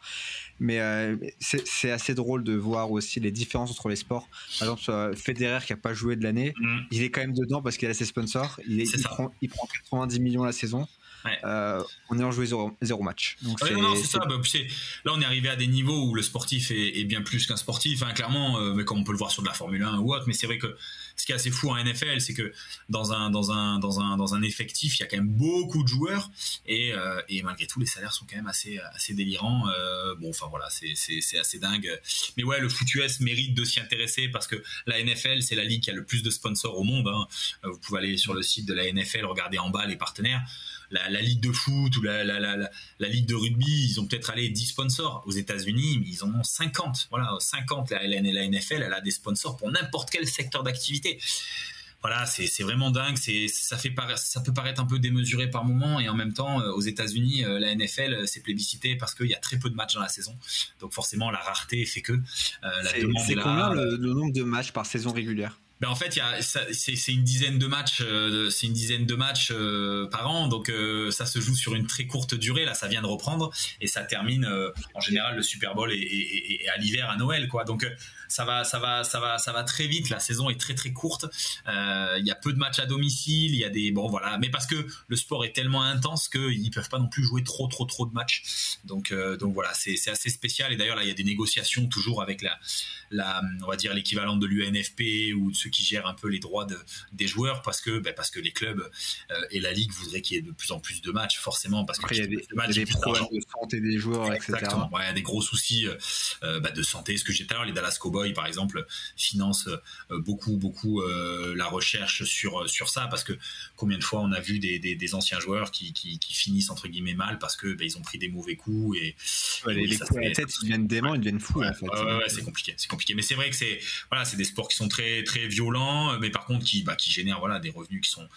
Mais euh, c'est, assez drôle de voir aussi les différences entre les sports. Par exemple, Federer qui n'a pas joué de l'année, mm. il est quand même dedans parce qu'il a ses sponsors. Il, il, prend, il prend 90 millions la saison. Euh, on est en joué zéro, match. Donc non, c'est ça. Bah, là, on est arrivé à des niveaux où le sportif est, bien plus qu'un sportif, hein, clairement, euh, mais comme on peut le voir sur de la Formule 1 ou autre. Mais c'est vrai que ce qui est assez fou en NFL, c'est que dans un, dans un, dans un, dans un effectif, il y a quand même beaucoup de joueurs et, euh, et malgré tout, les salaires sont quand même assez, assez délirants. bon, enfin voilà, c'est, c'est, assez dingue. Mais ouais, le foot US mérite de s'y intéresser parce que la NFL, c'est la ligue qui a le plus de sponsors au monde. Hein. Vous pouvez aller sur le site de la NFL, regarder en bas les partenaires la, ligue de foot ou la, la, ligue de rugby, ils ont peut-être allé 10 sponsors. Aux États-Unis, ils en ont 50. Voilà, 50. La, la NFL, elle a des sponsors pour n'importe quel secteur d'activité voilà, c'est vraiment dingue. C'est ça fait ça peut paraître un peu démesuré par moment et en même temps, euh, aux États-Unis, euh, la NFL euh, c'est plébiscité parce qu'il y a très peu de matchs dans la saison. Donc forcément, la rareté fait que la demande est, là. C'est combien le, nombre de matchs par saison régulière? Ben en fait, c'est une dizaine de matchs, euh, c'est une dizaine de matchs euh, par an, donc euh, ça se joue sur une très courte durée. Là, ça vient de reprendre et ça termine en général le Super Bowl et, à l'hiver à Noël, quoi. Donc ça va, ça va, ça va, ça va très vite. La saison est très très courte. Il y a peu de matchs à domicile. Il y a des bon voilà, mais parce que le sport est tellement intense qu'ils peuvent pas non plus jouer trop trop trop de matchs. Donc donc voilà, c'est assez spécial. Et d'ailleurs là, il y a des négociations toujours avec la, la on va dire l'équivalent de l'UNFP ou de ce qui gère un peu les droits de, des joueurs parce que ben, parce que les clubs euh, et la ligue voudraient qu'il y ait de plus en plus de matchs forcément parce qu'il y a des, des problèmes de santé des joueurs exactement il y a des gros soucis euh, euh, bah, de santé ce que j'ai dit les Dallas Cowboys par exemple financent beaucoup beaucoup la recherche sur sur ça parce que combien de fois on a vu des, des, anciens joueurs qui, qui, finissent entre guillemets mal parce que ben, ils ont pris des mauvais coups et, les, coups à la tête ils deviennent dément ils deviennent fous en fait. c'est compliqué c'est compliqué mais c'est vrai que c'est voilà c'est des sports qui sont très très violents mais par contre qui, bah, qui génèrent voilà, des revenus qui sont,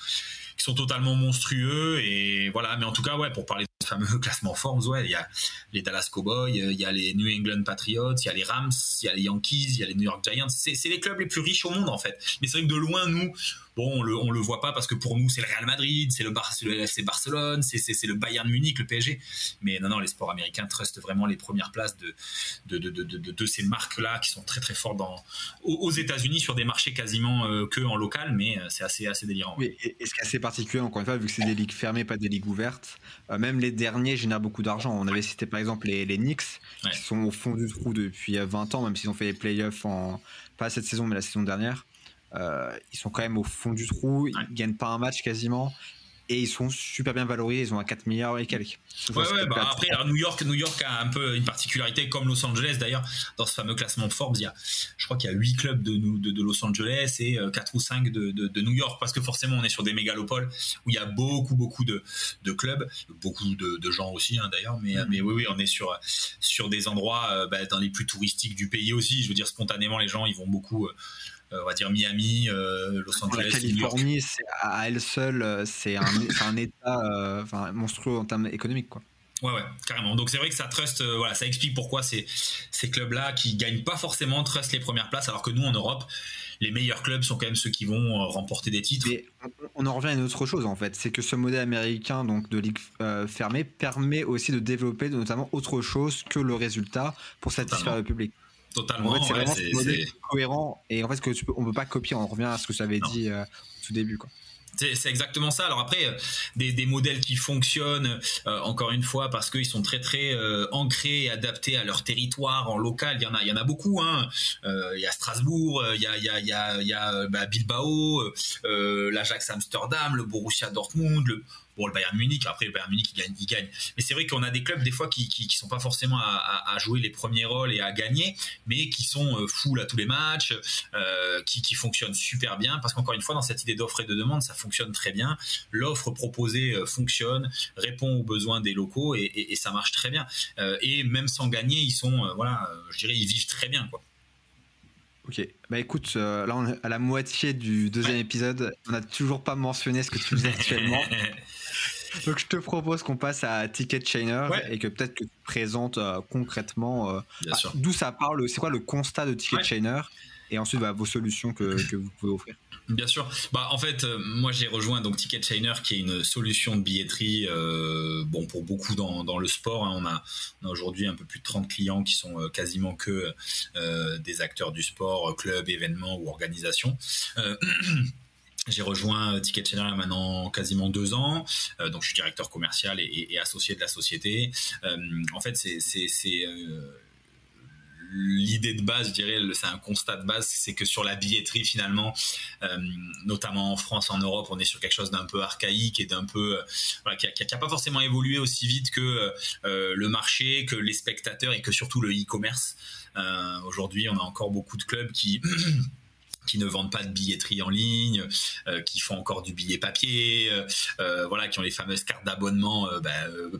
qui sont totalement monstrueux. Et voilà, mais en tout cas, ouais, pour parler fameux [laughs] classement Forbes, ouais, il y a les Dallas Cowboys, il y a les New England Patriots, il y a les Rams, il y a les Yankees, il y a les New York Giants. C'est les clubs les plus riches au monde en fait. Mais c'est vrai que de loin, nous, bon, on le, le voit pas parce que pour nous, c'est le Real Madrid, c'est le, Bar le Barcelone, c'est le Bayern Munich, le PSG. Mais non, non, les sports américains trustent vraiment les premières places de, de, de, de, de ces marques-là qui sont très très fortes dans, aux, États-Unis sur des marchés quasiment euh, que en local, mais euh, c'est assez, assez délirant. et, ce qui est assez particulier, encore une fois, vu que c'est des ligues fermées, pas des ligues ouvertes, euh, même les derniers génèrent beaucoup d'argent. On avait cité par exemple les, les Knicks, qui sont au fond du trou depuis 20 ans, même s'ils ont fait les playoffs en, pas cette saison, mais la saison dernière. Euh, ils sont quand même au fond du trou, ils gagnent pas un match quasiment et ils sont super bien valorisés. Ils ont un 4 milliards et quelques. Ouais, ouais, bah après, New York, New York a un peu une particularité, comme Los Angeles d'ailleurs, dans ce fameux classement de Forbes. Il y a, je crois qu'il y a 8 clubs de, de, de, Los Angeles et 4 euh, ou 5 de, de, New York, parce que forcément, on est sur des mégalopoles où il y a beaucoup, beaucoup de, clubs, beaucoup de, gens aussi hein, d'ailleurs, mais, mm. mais oui, oui, on est sur, sur des endroits euh, bah, dans les plus touristiques du pays aussi. Je veux dire, spontanément, les gens, ils vont beaucoup. Euh, on va dire Miami, euh, Los Angeles. La Californie, à elle seule, euh, c'est un, [laughs] un, État monstrueux en termes économiques. Quoi. Ouais, ouais, carrément. Donc c'est vrai que ça trust, voilà, ça explique pourquoi ces, ces clubs-là qui gagnent pas forcément trust les premières places, alors que nous en Europe, les meilleurs clubs sont quand même ceux qui vont remporter des titres. On, en revient à une autre chose en fait, c'est que ce modèle américain donc de ligue fermée permet aussi de développer notamment autre chose que le résultat pour satisfaire le public. Totalement. En fait, c'est vraiment cohérent et en fait, que tu peux, on peut pas copier. On revient à ce que j'avais dit euh, tout début, quoi. C'est exactement ça. Alors après, euh, des, des modèles qui fonctionnent, euh, encore une fois, parce qu'ils sont très très ancrés et adaptés à leur territoire en local. Il y en a, il y en a beaucoup. Hein. il y a Strasbourg, il y a, il y a, il y a, il y a bah, Bilbao, l'Ajax Amsterdam, le Borussia Dortmund, le, Bon, le Bayern Munich, après le Bayern Munich, il gagne. Il gagne. Mais c'est vrai qu'on a des clubs, des fois, qui, qui, sont pas forcément à, jouer les premiers rôles et à gagner, mais qui sont euh, full à tous les matchs, euh, qui, qui fonctionnent super bien. Parce qu'encore une fois, dans cette idée d'offre et de demande, ça fonctionne très bien. L'offre proposée euh, fonctionne, répond aux besoins des locaux et, et, ça marche très bien. et même sans gagner, ils sont, voilà, je dirais, ils vivent très bien, quoi. Ok, bah écoute, là on est à la moitié du deuxième épisode, on n'a toujours pas mentionné ce que tu faisais actuellement. [laughs] Donc je te propose qu'on passe à Ticket Chainer et que peut-être que tu présentes euh, concrètement euh, ah, d'où ça parle, c'est quoi le constat de Ticket Chainer et ensuite bah, vos solutions que, que, vous pouvez offrir. Bien sûr. Bah, en fait, euh, moi j'ai rejoint donc Ticket Chainer qui est une solution de billetterie bon, pour beaucoup dans, dans le sport. Hein. On a, a aujourd'hui un peu plus de 30 clients qui sont quasiment que des acteurs du sport, clubs, événements ou organisations. [clears throat] J'ai rejoint Ticket Channel maintenant quasiment deux ans, euh, donc je suis directeur commercial et, associé de la société. Euh, en fait, c'est euh, l'idée de base, je dirais, c'est un constat de base, c'est que sur la billetterie finalement, notamment en France, en Europe, on est sur quelque chose d'un peu archaïque et d'un peu qui n'a pas forcément évolué aussi vite que le marché, que les spectateurs et que surtout le e-commerce. Aujourd'hui, on a encore beaucoup de clubs qui [clears throat] qui ne vendent pas de billetterie en ligne, euh, qui font encore du billet papier, euh, euh, voilà, qui ont les fameuses cartes d'abonnement bah,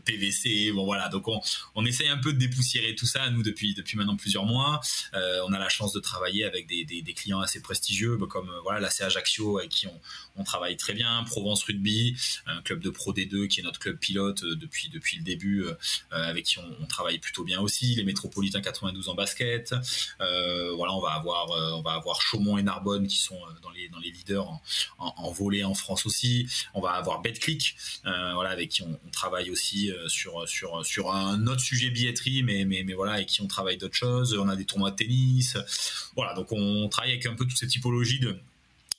PVC. Bon voilà, donc on, on essaye un peu de dépoussiérer tout ça nous depuis depuis maintenant plusieurs mois. on a la chance de travailler avec des, des, clients assez prestigieux, bah, comme voilà la C Ajaccio avec qui on, on travaille très bien, Provence Rugby, un club de Pro D2 qui est notre club pilote depuis depuis le début, avec qui on, travaille plutôt bien aussi. Les Métropolitains 92 en basket. voilà, on va avoir on va avoir Chaumont et Qui sont euh, dans les, dans les leaders en, en, volet en France aussi. On va avoir BetClick, euh, voilà, avec qui on, travaille aussi euh, sur, sur, sur un autre sujet billetterie, mais, mais, mais voilà, avec qui on travaille d'autres choses. On a des tournois de tennis. Voilà, donc on travaille avec un peu toutes ces typologies de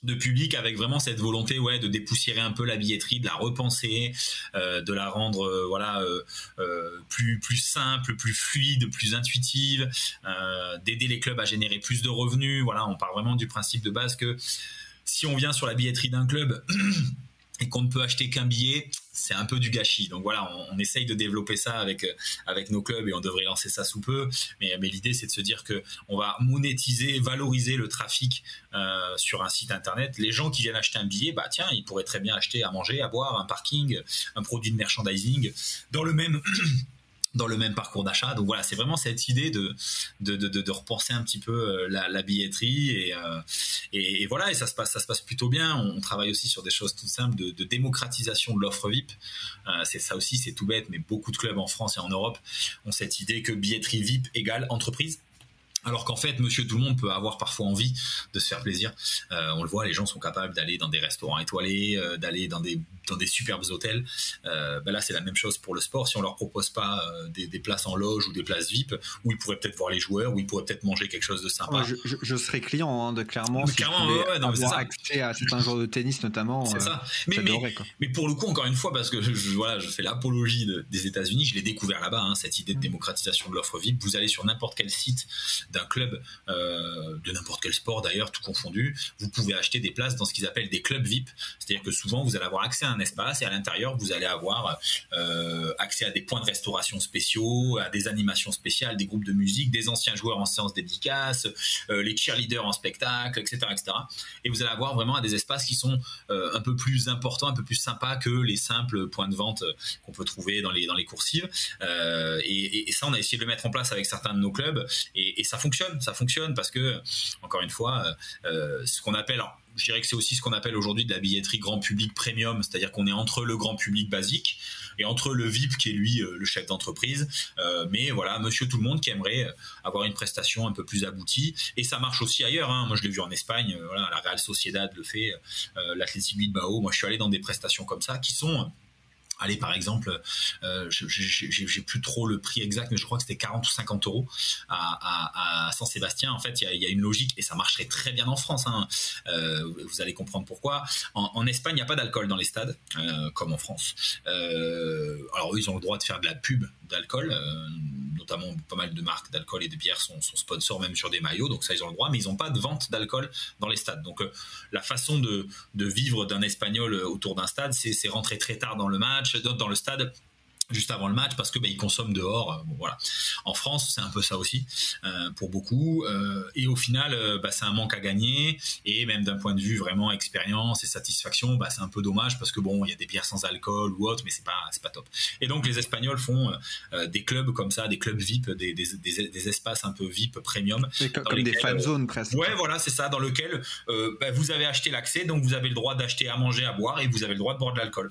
de public avec vraiment cette volonté ouais de dépoussiérer un peu la billetterie de la repenser de la rendre voilà plus plus simple plus fluide plus intuitive d'aider les clubs à générer plus de revenus. Voilà on part vraiment du principe de base que si on vient sur la billetterie d'un club [clears throat] et qu'on ne peut acheter qu'un billet, c'est un peu du gâchis. Donc voilà, on, essaye de développer ça avec euh, avec nos clubs et on devrait lancer ça sous peu. Mais, l'idée c'est de se dire que on va monétiser, valoriser le trafic euh, sur un site internet. Les gens qui viennent acheter un billet, bah tiens, ils pourraient très bien acheter à manger, à boire, un parking, un produit de merchandising dans le même [clears throat] dans le même parcours d'achat. Donc voilà, c'est vraiment cette idée de de, de, repenser un petit peu euh, la, billetterie et, euh, et, et, voilà, et ça se passe ça se passe plutôt bien. On travaille aussi sur des choses tout simples de, de démocratisation de l'offre VIP. Euh, c'est ça aussi, c'est tout bête, mais beaucoup de clubs en France et en Europe ont cette idée que billetterie VIP égale entreprise. Alors qu'en fait, monsieur tout le monde peut avoir parfois envie de se faire plaisir. Euh, on le voit, les gens sont capables d'aller dans des restaurants étoilés, euh, d'aller dans des dans des superbes hôtels. Euh, ben là, c'est la même chose pour le sport. Si on leur propose pas des, des, places en loge ou des places VIP, où ils pourraient peut-être voir les joueurs, où ils pourraient peut-être manger quelque chose de sympa. je, je, je, serais client hein, de clairement. Mais si clairement, ouais, non, avoir accès à certains joueurs de tennis notamment. C'est ça. Mais, mais, mais, pour le coup, encore une fois, parce que je, voilà, je fais l'apologie de, des États-Unis, je l'ai découvert là-bas, hein, cette idée de démocratisation de l'offre VIP. Vous allez sur n'importe quel site d'un club euh, de n'importe quel sport d'ailleurs, tout confondu, vous pouvez acheter des places dans ce qu'ils appellent des clubs VIP. C'est-à-dire que souvent vous allez avoir accès à un espace et à l'intérieur vous allez avoir euh, accès à des points de restauration spéciaux, à des animations spéciales, des groupes de musique, des anciens joueurs en séance dédicace, euh, les cheerleaders en spectacle, etc., etc. Et vous allez avoir vraiment des espaces qui sont un peu plus importants, un peu plus sympas que les simples points de vente qu'on peut trouver dans les dans les coursives. Et, ça, on a essayé de le mettre en place avec certains de nos clubs et, et ça ça fonctionne parce que encore une fois, euh, ce qu'on appelle je dirais que c'est aussi ce qu'on appelle aujourd'hui de la billetterie grand public premium, c'est-à-dire qu'on est entre le grand public basique et entre le VIP qui est lui euh, le chef d'entreprise. Euh, mais voilà, monsieur tout le monde qui aimerait avoir une prestation un peu plus aboutie. Et ça marche aussi ailleurs. Hein. Moi, je l'ai vu en Espagne. voilà, la Real Sociedad le fait, euh, l'Athletic Bilbao. Moi, je suis allé dans des prestations comme ça qui sont Allez, par exemple, euh, j'ai plus trop le prix exact, mais je crois que c'était 40 ou 50 euros à, Saint-Sébastien. En fait, il y a, une logique et ça marcherait très bien en France. Hein. Euh, vous allez comprendre pourquoi. En, Espagne, il n'y a pas d'alcool dans les stades, euh, comme en France. Alors, eux, ils ont le droit de faire de la pub d'alcool, notamment pas mal de marques d'alcool et de bières sont, sont, sponsors même sur des maillots, donc ça, ils ont le droit, mais ils n'ont pas de vente d'alcool dans les stades. Donc, la façon de vivre d'un Espagnol autour d'un stade, c'est rentrer très tard dans le match dans le stade juste avant le match parce que bah, ils consomment dehors euh, bon, voilà. En France c'est un peu ça aussi euh, pour beaucoup euh, et au final euh, bah, c'est un manque à gagner et même d'un point de vue vraiment expérience et satisfaction bah, c'est un peu dommage parce que bon il y a des bières sans alcool ou autre mais c'est pas c'est pas top. Et donc les Espagnols font des clubs comme ça des clubs VIP des, des, des, des espaces un peu VIP premium. Comme, comme lesquels, des fan zones presque. Ouais voilà c'est ça dans lequel bah, vous avez acheté l'accès donc vous avez le droit d'acheter à manger à boire et vous avez le droit de boire de l'alcool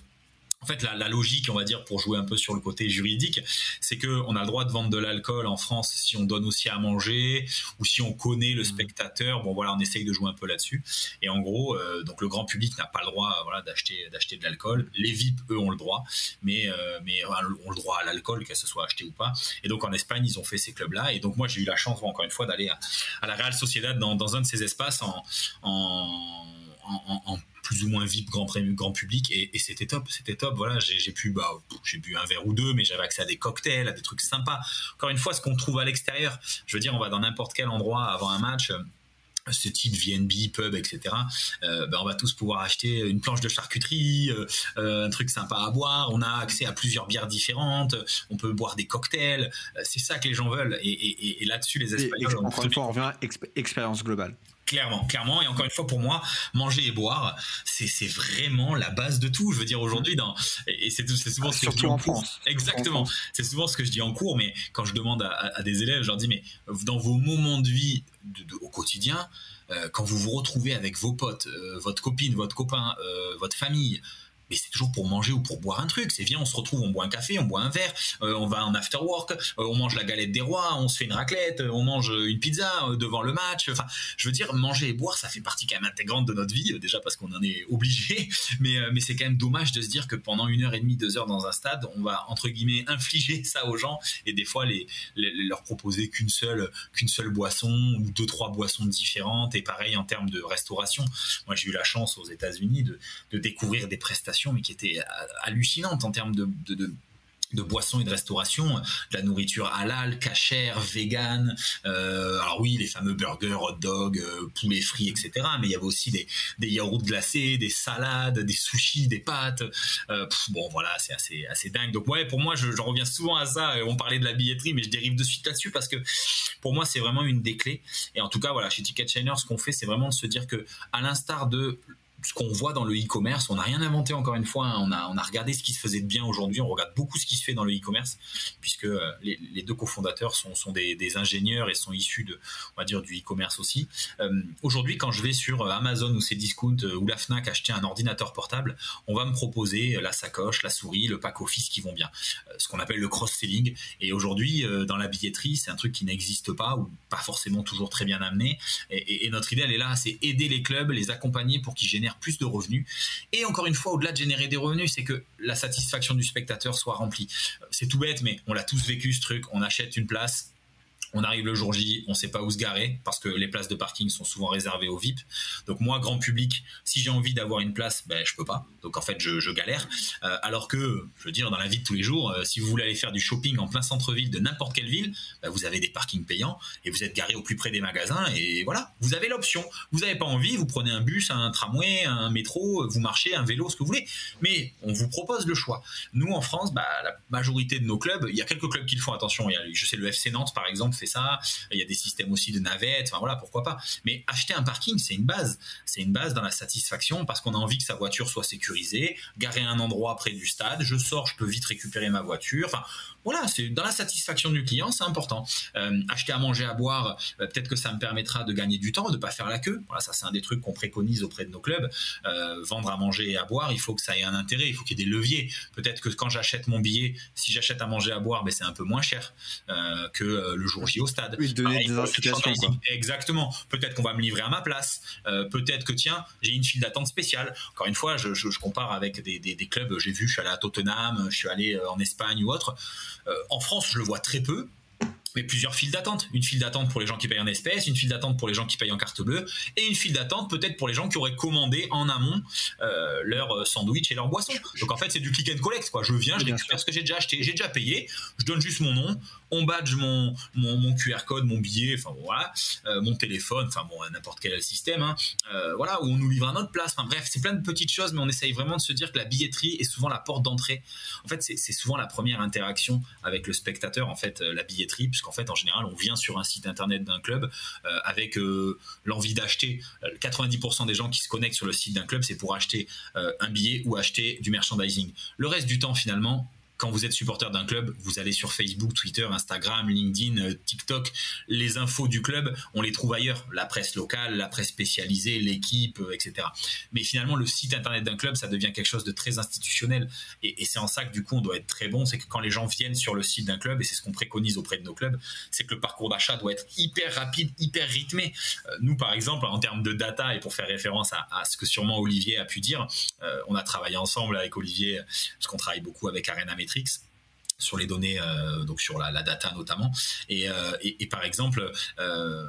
en fait, la, la, logique, on va dire, pour jouer un peu sur le côté juridique, c'est que on a le droit de vendre de l'alcool en France si on donne aussi à manger ou si on connaît le mmh. spectateur. Bon, voilà, on essaye de jouer un peu là-dessus. Et en gros, euh, donc le grand public n'a pas le droit, voilà, d'acheter d'acheter de l'alcool. Les VIP, eux, ont le droit, mais euh, mais ont le droit à l'alcool, que ce soit acheté ou pas. Et donc en Espagne, ils ont fait ces clubs-là. Et donc moi, j'ai eu la chance, encore une fois, d'aller à, à, la Real Sociedad dans, dans un de ces espaces en, en en, en, plus ou moins VIP grand, grand public et, et c'était top, c'était top. Voilà, j'ai pu, bah, j'ai bu un verre ou deux, mais j'avais accès à des cocktails, à des trucs sympas. Encore une fois, ce qu'on trouve à l'extérieur, je veux dire, on va dans n'importe quel endroit avant un match ce type VNB, pub, etc. Euh, ben on va tous pouvoir acheter une planche de charcuterie, euh, un truc sympa à boire. On a accès à plusieurs bières différentes. On peut boire des cocktails. Euh, c'est ça que les gens veulent. Et, et, et là-dessus, les Espagnols. Encore une fois, on revient exp expérience globale. Clairement, clairement. Et encore une fois, pour moi, manger et boire, c'est, c'est vraiment la base de tout. Je veux dire, aujourd'hui, dans, et c'est, c'est souvent ce que je dis en, en cours. France. Exactement. C'est souvent ce que je dis en cours, mais quand je demande à, à, à des élèves, je leur dis, mais dans vos moments de vie de, de, au quotidien, euh, quand vous vous retrouvez avec vos potes, euh, votre copine, votre copain, euh, votre famille, mais c'est toujours pour manger ou pour boire un truc. C'est viens, on se retrouve, on boit un café, on boit un verre, euh, on va en after work, euh, on mange la galette des rois, on se fait une raclette, on mange une pizza euh, devant le match. Enfin, je veux dire, manger et boire, ça fait partie quand même intégrante de notre vie, euh, déjà parce qu'on en est obligé. [laughs] Mais, euh, mais c'est quand même dommage de se dire que pendant une heure et demie, deux heures dans un stade, on va entre guillemets [laughs] infliger ça aux gens et des fois les leur proposer qu'une seule qu'une seule boisson ou deux trois boissons différentes. Et pareil en termes de restauration. Moi, j'ai eu la chance aux États-Unis de, de découvrir des prestations mais qui était hallucinante en termes de, de, boissons et de restauration, de la nourriture halal, cachère, vegan. Euh, alors oui, les fameux burgers, hot dogs, euh, poulet frit, etc. Mais il y avait aussi des, yaourts glacés, des salades, des sushis, des pâtes. Euh, bon, voilà, c'est assez, dingue. Donc ouais, pour moi, je, je, reviens souvent à ça. On parlait de la billetterie, mais je dérive de suite là-dessus parce que pour moi, c'est vraiment une des clés. Et en tout cas, voilà, chez Ticket Shiner, ce qu'on fait, c'est vraiment de se dire que, à l'instar de ce qu'on voit dans le e-commerce. On n'a rien inventé encore une fois. Hein. On, a, on a regardé ce qui se faisait de bien aujourd'hui. On regarde beaucoup ce qui se fait dans le e-commerce, puisque euh, les, deux cofondateurs sont, sont des, ingénieurs et sont issus de, on va dire, du e-commerce aussi. Euh, aujourd'hui, quand je vais sur Amazon ou Cdiscount ou la Fnac acheter un ordinateur portable, on va me proposer la sacoche, la souris, le pack office qui vont bien, ce qu'on appelle le cross-selling. Et aujourd'hui, dans la billetterie, c'est un truc qui n'existe pas ou pas forcément toujours très bien amené. Et, et notre idée, elle est là, c'est aider les clubs, les accompagner pour qu'ils génèrent plus de revenus. Et encore une fois, au-delà de générer des revenus, c'est que la satisfaction du spectateur soit remplie. C'est tout bête, mais on l'a tous vécu ce truc. On achète une place, on arrive le jour J, on sait pas où se garer parce que les places de parking sont souvent réservées aux VIP. Donc moi, grand public, si j'ai envie d'avoir une place, ben je peux pas. Donc en fait, je, galère. Euh, alors que, je veux dire, dans la vie de tous les jours, euh, si vous voulez aller faire du shopping en plein centre-ville de n'importe quelle ville, ben, vous avez des parkings payants et vous êtes garé au plus près des magasins et voilà, vous avez l'option. Vous n'avez pas envie, vous prenez un bus, un tramway, un métro, vous marchez, un vélo, ce que vous voulez. Mais on vous propose le choix. Nous en France, bah, la majorité de nos clubs, il y a quelques clubs qui le font. Attention, il y a, je sais le FC Nantes par exemple ça. Il y a des systèmes aussi de navettes. Enfin voilà, pourquoi pas. Mais acheter un parking, c'est une base. C'est une base dans la satisfaction parce qu'on a envie que sa voiture soit sécurisée, garer un endroit près du stade. Je sors, je peux vite récupérer ma voiture. Enfin, voilà, c'est dans la satisfaction du client, c'est important. Euh, acheter à manger, à boire, euh, peut-être que ça me permettra de gagner du temps, de pas faire la queue. Voilà, ça c'est un des trucs qu'on préconise auprès de nos clubs. Euh, vendre à manger et à boire, il faut que ça ait un intérêt, il faut qu'il y ait des leviers. Peut-être que quand j'achète mon billet, si j'achète à manger à boire, ben c'est un peu moins cher que le jour J au stade. Oui, donner des incitations. Exactement. Peut-être qu'on va me livrer à ma place. peut-être que tiens, j'ai une file d'attente spéciale. Encore une fois, je, compare avec des, des clubs. J'ai vu, je suis allé à Tottenham, je suis allé en Espagne ou autre. Euh, en France, je le vois très peu mais plusieurs files d'attente. Une file d'attente pour les gens qui payent en espèces, une file d'attente pour les gens qui payent en carte bleue, et une file d'attente peut-être pour les gens qui auraient commandé en amont euh, leur euh, sandwich et leur boisson. Donc en fait, c'est du click and collect. Quoi. Je viens, je récupère ce que j'ai déjà acheté, j'ai déjà payé, je donne juste mon nom, on badge mon, mon, QR code, mon billet, enfin voilà, euh, mon téléphone, enfin bon, n'importe quel système, hein, voilà, où on nous livre à notre place. Enfin bref, c'est plein de petites choses, mais on essaye vraiment de se dire que la billetterie est souvent la porte d'entrée. En fait, c'est souvent la première interaction avec le spectateur, en fait, la billetterie, puisqu'en fait, en général, on vient sur un site internet d'un club euh, avec euh, l'envie d'acheter. 90% euh, des gens qui se connectent sur le site d'un club, c'est pour acheter un billet ou acheter du merchandising. Le reste du temps, finalement, quand vous êtes supporter d'un club, vous allez sur Facebook, Twitter, Instagram, LinkedIn, euh, TikTok. Les infos du club, on les trouve ailleurs. La presse locale, la presse spécialisée, l'équipe, euh, etc. Mais finalement, le site internet d'un club, ça devient quelque chose de très institutionnel. Et, c'est en ça que du coup, on doit être très bon. C'est que quand les gens viennent sur le site d'un club, et c'est ce qu'on préconise auprès de nos clubs, c'est que le parcours d'achat doit être hyper rapide, hyper rythmé. Euh, nous, par exemple, en termes de data, et pour faire référence à, ce que sûrement Olivier a pu dire, on a travaillé ensemble avec Olivier, parce qu'on travaille beaucoup avec Arena sur les données, euh, donc sur la, data notamment. Et, euh, par exemple, euh,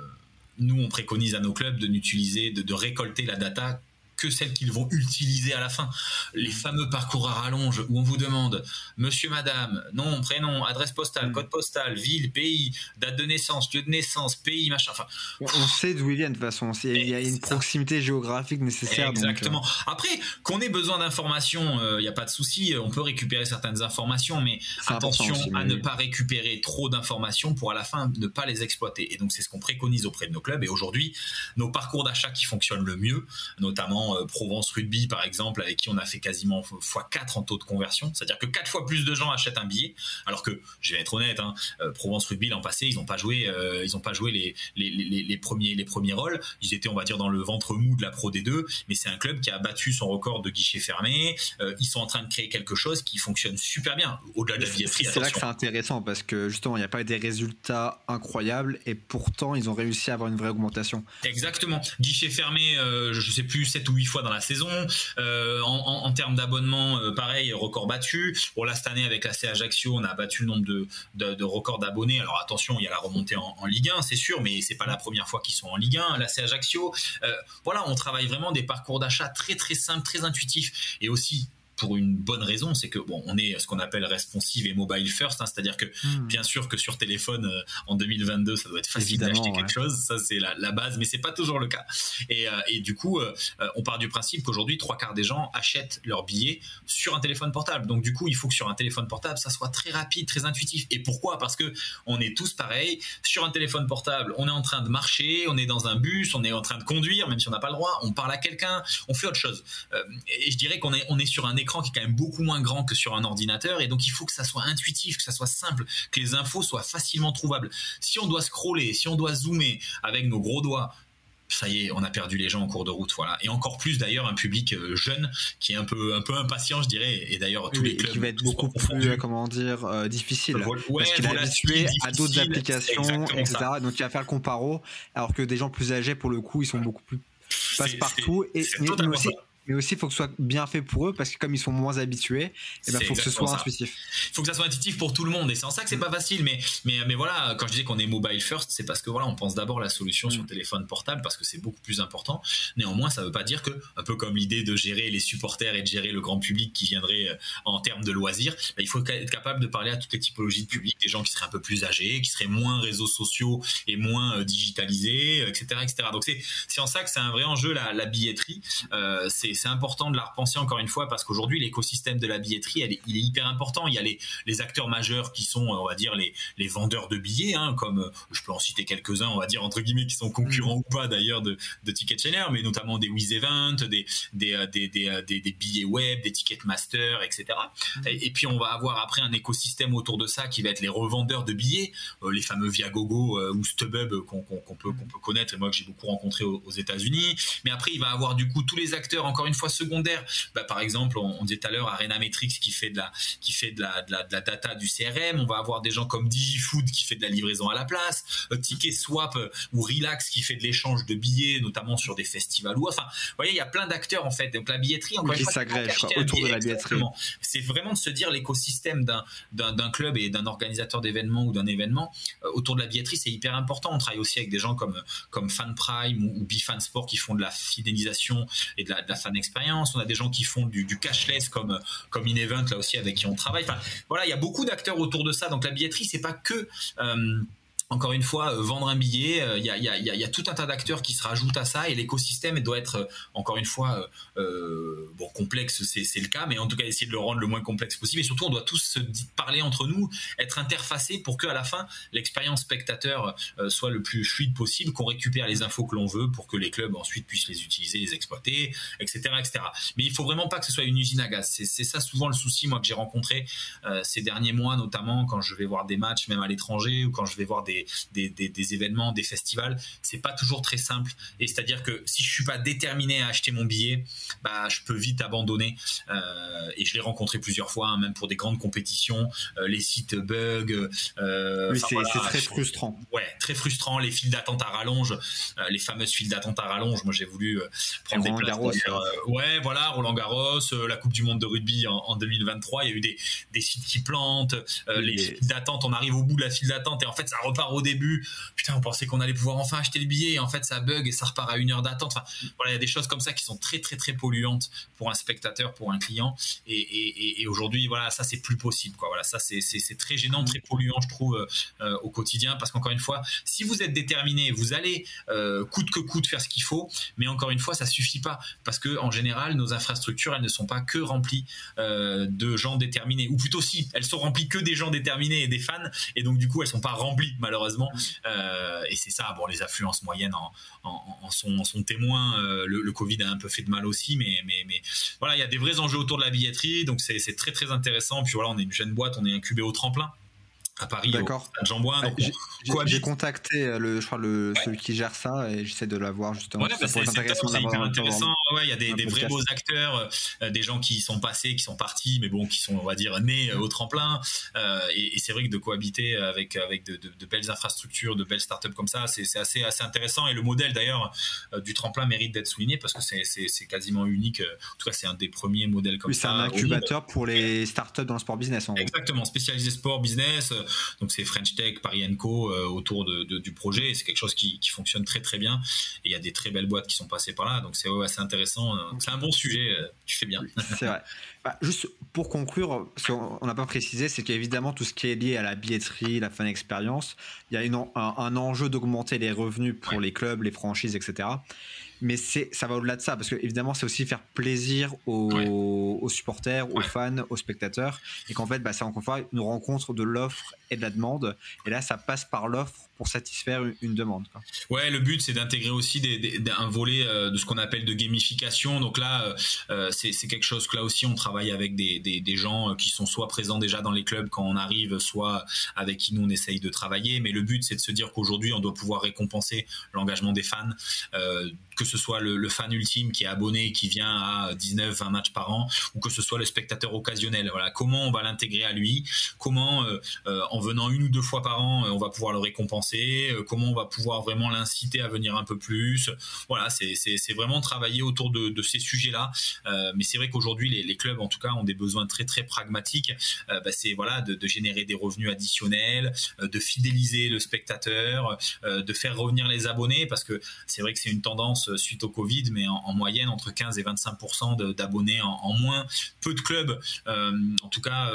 nous, on préconise à nos clubs de n'utiliser, de, récolter la data que celles qu'ils vont utiliser à la fin. Les fameux parcours à rallonge où on vous demande monsieur, madame, nom, prénom, adresse postale, mm. code postal, ville, pays, date de naissance, lieu de naissance, pays, machin. Enfin, on sait d'où ils viennent de toute façon. Il y a une proximité géographique nécessaire. Exactement. Euh, Après, qu'on ait besoin d'informations, il euh, n'y a pas de souci. On peut récupérer certaines informations, mais attention à ne pas récupérer trop d'informations pour à la fin ne pas les exploiter. Et donc, c'est ce qu'on préconise auprès de nos clubs. Et aujourd'hui, nos parcours d'achat qui fonctionnent le mieux, notamment euh, Provence Rugby par exemple, avec qui on a fait quasiment x4 en taux de conversion. C'est-à-dire que 4 fois plus de gens achètent un billet, alors que, je vais être honnête, hein, euh, Provence Rugby l'an passé, ils n'ont pas joué, euh, ils ont pas joué les, les, premiers, les premiers rôles. Ils étaient, on va dire, dans le ventre mou de la Pro D2, mais c'est un club qui a battu son record de guichet fermé. ils sont en train de créer quelque chose qui fonctionne super bien, au-delà de la billetterie. C'est là que c'est intéressant parce que justement, il n'y a pas eu des résultats incroyables et pourtant, ils ont réussi à avoir une vraie augmentation. Exactement. Guichet fermé, je sais plus, 7 ou huit fois dans la saison. Euh, en, termes d'abonnement, euh, pareil, record battu. Bon là cette année avec la Ajaccio, on a battu le nombre de, de, records d'abonnés. Alors attention, il y a la remontée en, Ligue 1, c'est sûr, mais c'est pas la première fois qu'ils sont en Ligue 1. La C Ajaccio, euh, voilà, on travaille vraiment des parcours d'achat très très simples, très intuitifs et aussi pour une bonne raison, c'est que bon, on est ce qu'on appelle responsive et mobile first, hein, c'est-à-dire que hmm. bien sûr que sur téléphone en 2022, ça doit être facile d'acheter quelque chose, ça c'est la, la, base, mais c'est pas toujours le cas. Et, et du coup, on part du principe qu'aujourd'hui, trois quarts des gens achètent leurs billets sur un téléphone portable. Donc du coup, il faut que sur un téléphone portable, ça soit très rapide, très intuitif. Et pourquoi? Parce que on est tous pareils. Sur un téléphone portable, on est en train de marcher, on est dans un bus, on est en train de conduire, même si on n'a pas le droit, on parle à quelqu'un, on fait autre chose. Euh, et je dirais qu'on est, on est sur un écran qui est quand même beaucoup moins grand que sur un ordinateur. Et donc il faut que ça soit intuitif, que ça soit simple, que les infos soient facilement trouvables. Si on doit scroller, si on doit zoomer avec nos gros doigts, ça y est, on a perdu les gens en cours de route, voilà. Et encore plus d'ailleurs un public euh, jeune qui est un peu un peu impatient, je dirais. Et d'ailleurs tous les clubs qui va être beaucoup plus, comment dire, euh, difficile parce qu'il est habitué à d'autres applications, etc. Donc il va faire le comparo, alors que des gens plus âgés, pour le coup, ils sont beaucoup plus passe partout et mais aussi il faut que ce soit bien fait pour eux parce que comme ils sont moins habitués, il eh ben, faut que ce soit intuitif. Il faut que ça soit intuitif pour tout le monde et c'est en ça que c'est pas facile. Mais, mais, mais voilà, quand je dis qu'on est mobile first, c'est parce que voilà, on pense d'abord la solution sur mm. téléphone portable parce que c'est beaucoup plus important. Néanmoins, ça veut pas dire que, un peu comme l'idée de gérer les supporters et de gérer le grand public qui viendrait euh, en termes de loisirs, bah, il faut être capable de parler à toutes les typologies de public, des gens qui seraient un peu plus âgés, qui seraient moins réseaux sociaux et moins euh, digitalisés, etc., etc. Donc c'est en ça que c'est un vrai enjeu la, la billetterie. Euh, c'est c'est important de la repenser encore une fois parce qu'aujourd'hui l'écosystème de la billetterie il est hyper important. Il y a les, les, acteurs majeurs qui sont on va dire les, les vendeurs de billets, hein, comme euh, je peux en citer quelques-uns, on va dire entre guillemets qui sont concurrents mm. ou pas d'ailleurs de, de Ticket Channel, mais notamment des Wiz Event, des des, euh, des, des, euh, des, billets web, des Ticketmaster, etc. Mm. Et, puis on va avoir après un écosystème autour de ça qui va être les revendeurs de billets, les fameux Viagogo ou StubHub qu'on peut, qu'on peut connaître et moi que j'ai beaucoup rencontré aux, aux États-Unis. Mais après il va avoir du coup tous les acteurs encore une fois secondaires. Bah, par exemple, on, disait tout à l'heure Arena Metrics qui fait de la qui fait de la, de la, data du CRM. On va avoir des gens comme DigiFood qui fait de la livraison à la place, euh, Ticket Swap euh, ou Relax qui fait de l'échange de billets, notamment sur des festivals ou enfin, vous voyez, il y a plein d'acteurs en fait. Donc la billetterie, encore une fois, autour de la billetterie. C'est vraiment de se dire l'écosystème d'un d'un club et d'un organisateur d'événements ou d'un événement euh, autour de la billetterie, c'est hyper important. On travaille aussi avec des gens comme comme Fan Prime ou, ou Bifan Sport qui font de la fidélisation et de la, de la fan expérience. On a des gens qui font du, cashless comme comme InEvent là aussi avec qui on travaille. Enfin, voilà, il y a beaucoup d'acteurs autour de ça. Donc la billetterie, c'est pas que euh, encore une fois, euh, vendre un billet, il y, a, y, a, y, a, tout un tas d'acteurs qui se rajoutent à ça et l'écosystème doit être, euh, encore une fois, euh, bon, complexe, c'est le cas, mais en tout cas, essayer de le rendre le moins complexe possible. Et surtout, on doit tous se parler entre nous, être interfacés pour qu'à la fin, l'expérience spectateur soit le plus fluide possible, qu'on récupère les infos que l'on veut pour que les clubs ensuite puissent les utiliser, les exploiter, etc. etc. Mais il faut vraiment pas que ce soit une usine à gaz. C'est ça souvent le souci, moi, que j'ai rencontré ces derniers mois, notamment quand je vais voir des matchs, même à l'étranger, ou quand je vais voir des des, événements, des festivals, c'est pas toujours très simple. Et c'est-à-dire que si je suis pas déterminé à acheter mon billet, bah, je peux vite abandonner. Euh, et je l'ai rencontré plusieurs fois, hein, même pour des grandes compétitions. Euh, les sites bug. Euh, c'est très frustrant. Ouais, très frustrant. Les files d'attente à rallonge, les fameuses files d'attente à rallonge. Moi, j'ai voulu prendre des places. Garros, ouais, voilà, Roland Garros, la Coupe du Monde de rugby en, 2023. Il y a eu des, des sites qui plantent, les files d'attente. On arrive au bout de la file d'attente et en fait, ça repart au début, putain, on pensait qu'on allait pouvoir enfin acheter le billet et en fait ça bug et ça repart à une heure d'attente. Enfin, voilà, il y a des choses comme ça qui sont très très très polluantes pour un spectateur, pour un client. Et, aujourd'hui, voilà, ça c'est plus possible. Voilà, ça c'est très gênant, très polluant, je trouve, euh, au quotidien. Parce qu'encore une fois, si vous êtes déterminé, vous allez euh, coûte que coûte faire ce qu'il faut. Mais encore une fois, ça suffit pas parce que en général, nos infrastructures, elles ne sont pas que remplies euh, de gens déterminés, ou plutôt si, elles sont remplies que des gens déterminés et des fans. Et donc du coup, elles sont pas remplies malheureusement euh, et c'est ça, bon, les affluences moyennes en, sont, témoins. Euh, le, Covid a un peu fait de mal aussi, mais voilà, il y a des vrais enjeux autour de la billetterie, donc c'est très très intéressant. Puis voilà, on est une jeune boîte, on est incubé au tremplin à Paris, D'accord. Jean J'ai contacté euh, le, je crois le, celui qui gère ça et j'essaie de l'avoir justement. Ouais, bah, c'est intéressant. intéressant. Ouais, il y a des, des vrais beaux acteurs, euh, des gens qui sont passés, qui sont partis, mais bon, qui sont, on va dire, nés euh, au tremplin. et, et c'est vrai que de cohabiter avec avec de, de, de, belles infrastructures, de belles startups comme ça, c'est assez assez intéressant. Et le modèle d'ailleurs du tremplin mérite d'être souligné parce que c'est quasiment unique. En tout cas, c'est un des premiers modèles comme ça. C'est un incubateur pour les startups dans le sport business. En Exactement, spécialisé sport business donc c'est French Tech, Paris Co autour de, du projet. C'est quelque chose qui, fonctionne très très bien. Et il y a des très belles boîtes qui sont passées par là. Donc c'est assez intéressant. C'est un bon sujet. Tu fais bien. C'est vrai. [laughs] Bah, juste pour conclure, ce qu'on n'a pas précisé, c'est qu'évidemment tout ce qui est lié à la billetterie, la fan expérience, il y a une, un, enjeu d'augmenter les revenus pour les clubs, les franchises, etc mais c'est ça va au-delà de ça parce que évidemment c'est aussi faire plaisir aux, supporters, aux fans, aux spectateurs et qu'en fait bah, c'est encore une fois une rencontre de l'offre et de la demande et là ça passe par l'offre pour satisfaire une, demande. Quoi. Ouais, le but c'est d'intégrer aussi des, un volet euh, de ce qu'on appelle de gamification. Donc là, euh, euh, c'est quelque chose que là aussi on travaille avec des, des, gens qui sont soit présents déjà dans les clubs quand on arrive, soit avec qui nous on essaye de travailler. Mais le but c'est de se dire qu'aujourd'hui on doit pouvoir récompenser l'engagement des fans, que ce soit le, fan ultime qui est abonné, qui vient à 19, 20 matchs par an, ou que ce soit le spectateur occasionnel. Voilà, comment on va l'intégrer à lui, comment en venant une ou deux fois par an on va pouvoir le récompenser? Euh, comment on va pouvoir vraiment l'inciter à venir un peu plus? Voilà, c'est vraiment travailler autour de, ces sujets-là. Euh, mais c'est vrai qu'aujourd'hui, les, clubs, en tout cas, ont des besoins très très pragmatiques. Euh, bah, c'est voilà de, générer des revenus additionnels, de fidéliser le spectateur, de faire revenir les abonnés, parce que c'est vrai que c'est une tendance suite au Covid, mais en, moyenne entre 15 et 25 d'abonnés en, moins. Peu de clubs, en tout cas,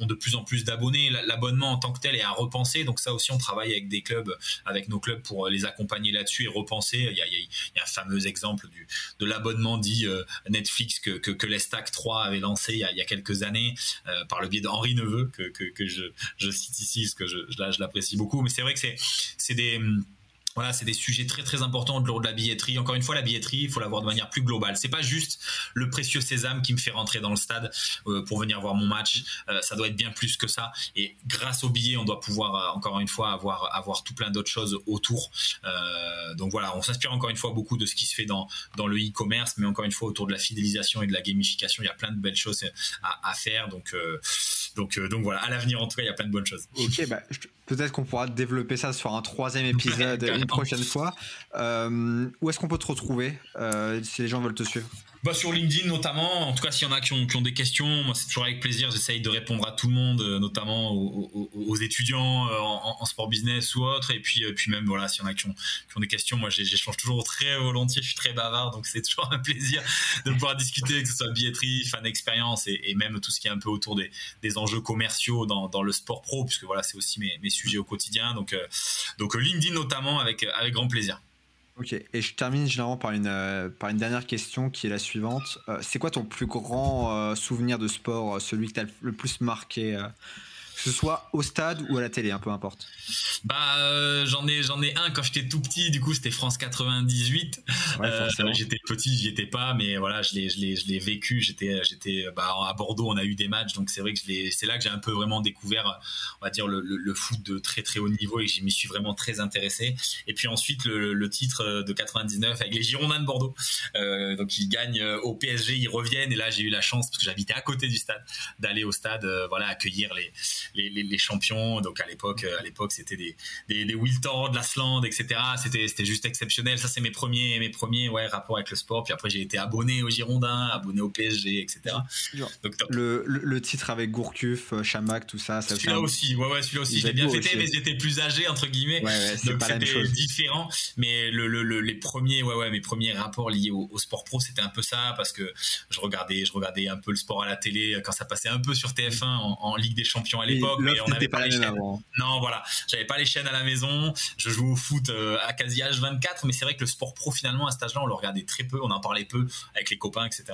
ont, de plus en plus d'abonnés. L'abonnement en tant que tel est à repenser, donc ça aussi, on travaille avec des clubs, avec nos clubs pour les accompagner là-dessus et repenser. Il y a, un fameux exemple de l'abonnement dit euh, Netflix que, que, que l'Estac 3 avait lancé il y a, quelques années euh, par le biais d'Henri Neveu, que, que, je, je, cite ici parce que je, là, je l'apprécie beaucoup. Mais c'est vrai que c'est des voilà, c'est des sujets très très importants de de la billetterie. Encore une fois, la billetterie, il faut la voir de manière plus globale. C'est pas juste le précieux sésame qui me fait rentrer dans le stade euh, pour venir voir mon match. Euh, ça doit être bien plus que ça. Et grâce au billet, on doit pouvoir euh, encore une fois avoir avoir tout plein d'autres choses autour. donc voilà, on s'inspire encore une fois beaucoup de ce qui se fait dans dans le e-commerce, mais encore une fois autour de la fidélisation et de la gamification, il y a plein de belles choses à, faire. Donc donc donc voilà, à l'avenir en tout cas, il y a plein de bonnes choses. Ok, bah, peut-être qu'on pourra développer ça sur un troisième épisode [laughs] une prochaine fois. Euh, où est-ce qu'on peut te retrouver euh, si les gens veulent te suivre? Bah, sur LinkedIn notamment. En tout cas, s'il y en a qui ont, qui ont des questions, moi c'est toujours avec plaisir. J'essaye de répondre à tout le monde, euh, notamment aux, étudiants euh, en, sport business ou autre. Et puis, euh, puis même voilà, s'il y en a qui ont, qui ont des questions, moi j'échange toujours très volontiers. Je suis très bavard, donc c'est [laughs] toujours un plaisir de pouvoir discuter, que ce soit billetterie, fan expérience et, même tout ce qui est un peu autour des, des enjeux commerciaux dans, dans, le sport pro, puisque voilà, c'est aussi mes, sujets au quotidien. Donc, donc LinkedIn notamment avec, avec grand plaisir. Ok, et je termine généralement par une, euh, par une dernière question qui est la suivante. Euh, c'est quoi ton plus grand euh, souvenir de sport, celui que tu le plus marqué que ce soit au stade ou à la télé, hein, peu importe. Bah euh, j'en ai j'en ai un quand j'étais tout petit, du coup c'était France 98. Euh, j'étais petit, j'y étais pas, mais voilà je l'ai je l'ai je l'ai vécu. J'étais j'étais bah, à Bordeaux, on a eu des matchs, donc c'est vrai que c'est là que j'ai un peu vraiment découvert, on va dire le, le, foot de très très haut niveau et j'y m'y suis vraiment très intéressé. Et puis ensuite le, le, titre de 99 avec les Girondins de Bordeaux, euh, donc ils gagnent au PSG, ils reviennent et là j'ai eu la chance parce que j'habitais à côté du stade d'aller au stade, voilà accueillir les les, champions. Donc à l'époque, à l'époque, c'était des, des, des Wiltord, de l'Asland, etc. C'était, c'était juste exceptionnel. Ça, c'est mes premiers, mes premiers, ouais, rapports avec le sport. Puis après, j'ai été abonné au Girondins, abonné au PSG, etc. le, le, titre avec Gourcuff, euh, Chamac, tout ça. ça celui-là aussi, ouais, ouais, celui-là aussi. J'ai bien fêté, mais j'étais plus âgé entre guillemets. donc c'était différent. Mais le, le, les premiers, ouais, ouais, mes premiers rapports liés au, sport pro, c'était un peu ça parce que je regardais, je regardais un peu le sport à la télé quand ça passait un peu sur TF1 en, en Ligue des Champions à l'époque mais on n'avait pas, les chaînes. Non, voilà, j'avais pas les chaînes à la maison. Je joue au foot euh, à quasi âge 24, mais c'est vrai que le sport pro finalement à cet âge-là, on le regardait très peu, on en parlait peu avec les copains, etc.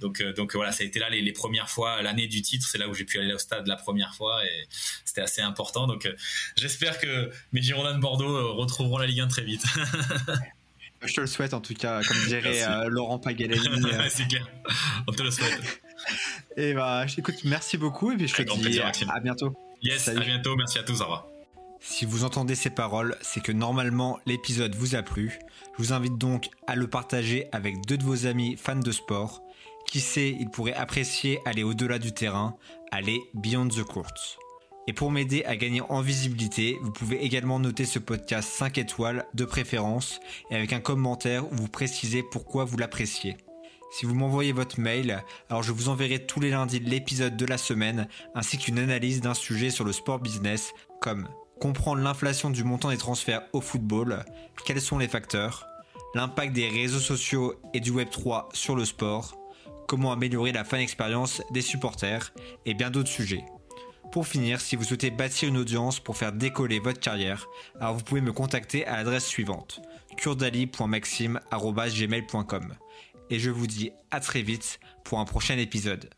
Donc, euh, donc voilà, ça a été là les, premières fois, l'année du titre, c'est là où j'ai pu aller au stade la première fois et c'était assez important. Donc euh, j'espère que mes Girondins de Bordeaux retrouveront la Ligue 1 très vite. Je te le souhaite en tout cas, comme [laughs] dirait Laurent Pagalani. [laughs] c'est clair, on te le souhaite. [laughs] Et bah, écoute, merci beaucoup et puis je te dis à bientôt. Yes, à bientôt, merci à tous, au revoir. Si vous entendez ces paroles, c'est que normalement l'épisode vous a plu. Je vous invite donc à le partager avec deux de vos amis fans de sport. Qui sait, ils pourraient apprécier aller au-delà du terrain, aller beyond the court. Et pour m'aider à gagner en visibilité, vous pouvez également noter ce podcast 5 étoiles de préférence et avec un commentaire où vous précisez pourquoi vous l'appréciez. Si vous m'envoyez votre mail, alors je vous enverrai tous les lundis l'épisode de la semaine ainsi qu'une analyse d'un sujet sur le sport business comme comprendre l'inflation du montant des transferts au football, quels sont les facteurs, l'impact des réseaux sociaux et du Web3 sur le sport, comment améliorer la fan expérience des supporters et bien d'autres sujets. Pour finir, si vous souhaitez bâtir une audience pour faire décoller votre carrière, alors vous pouvez me contacter à l'adresse suivante kurdali.maxime.gmail.com et je vous dis à très vite pour un prochain épisode.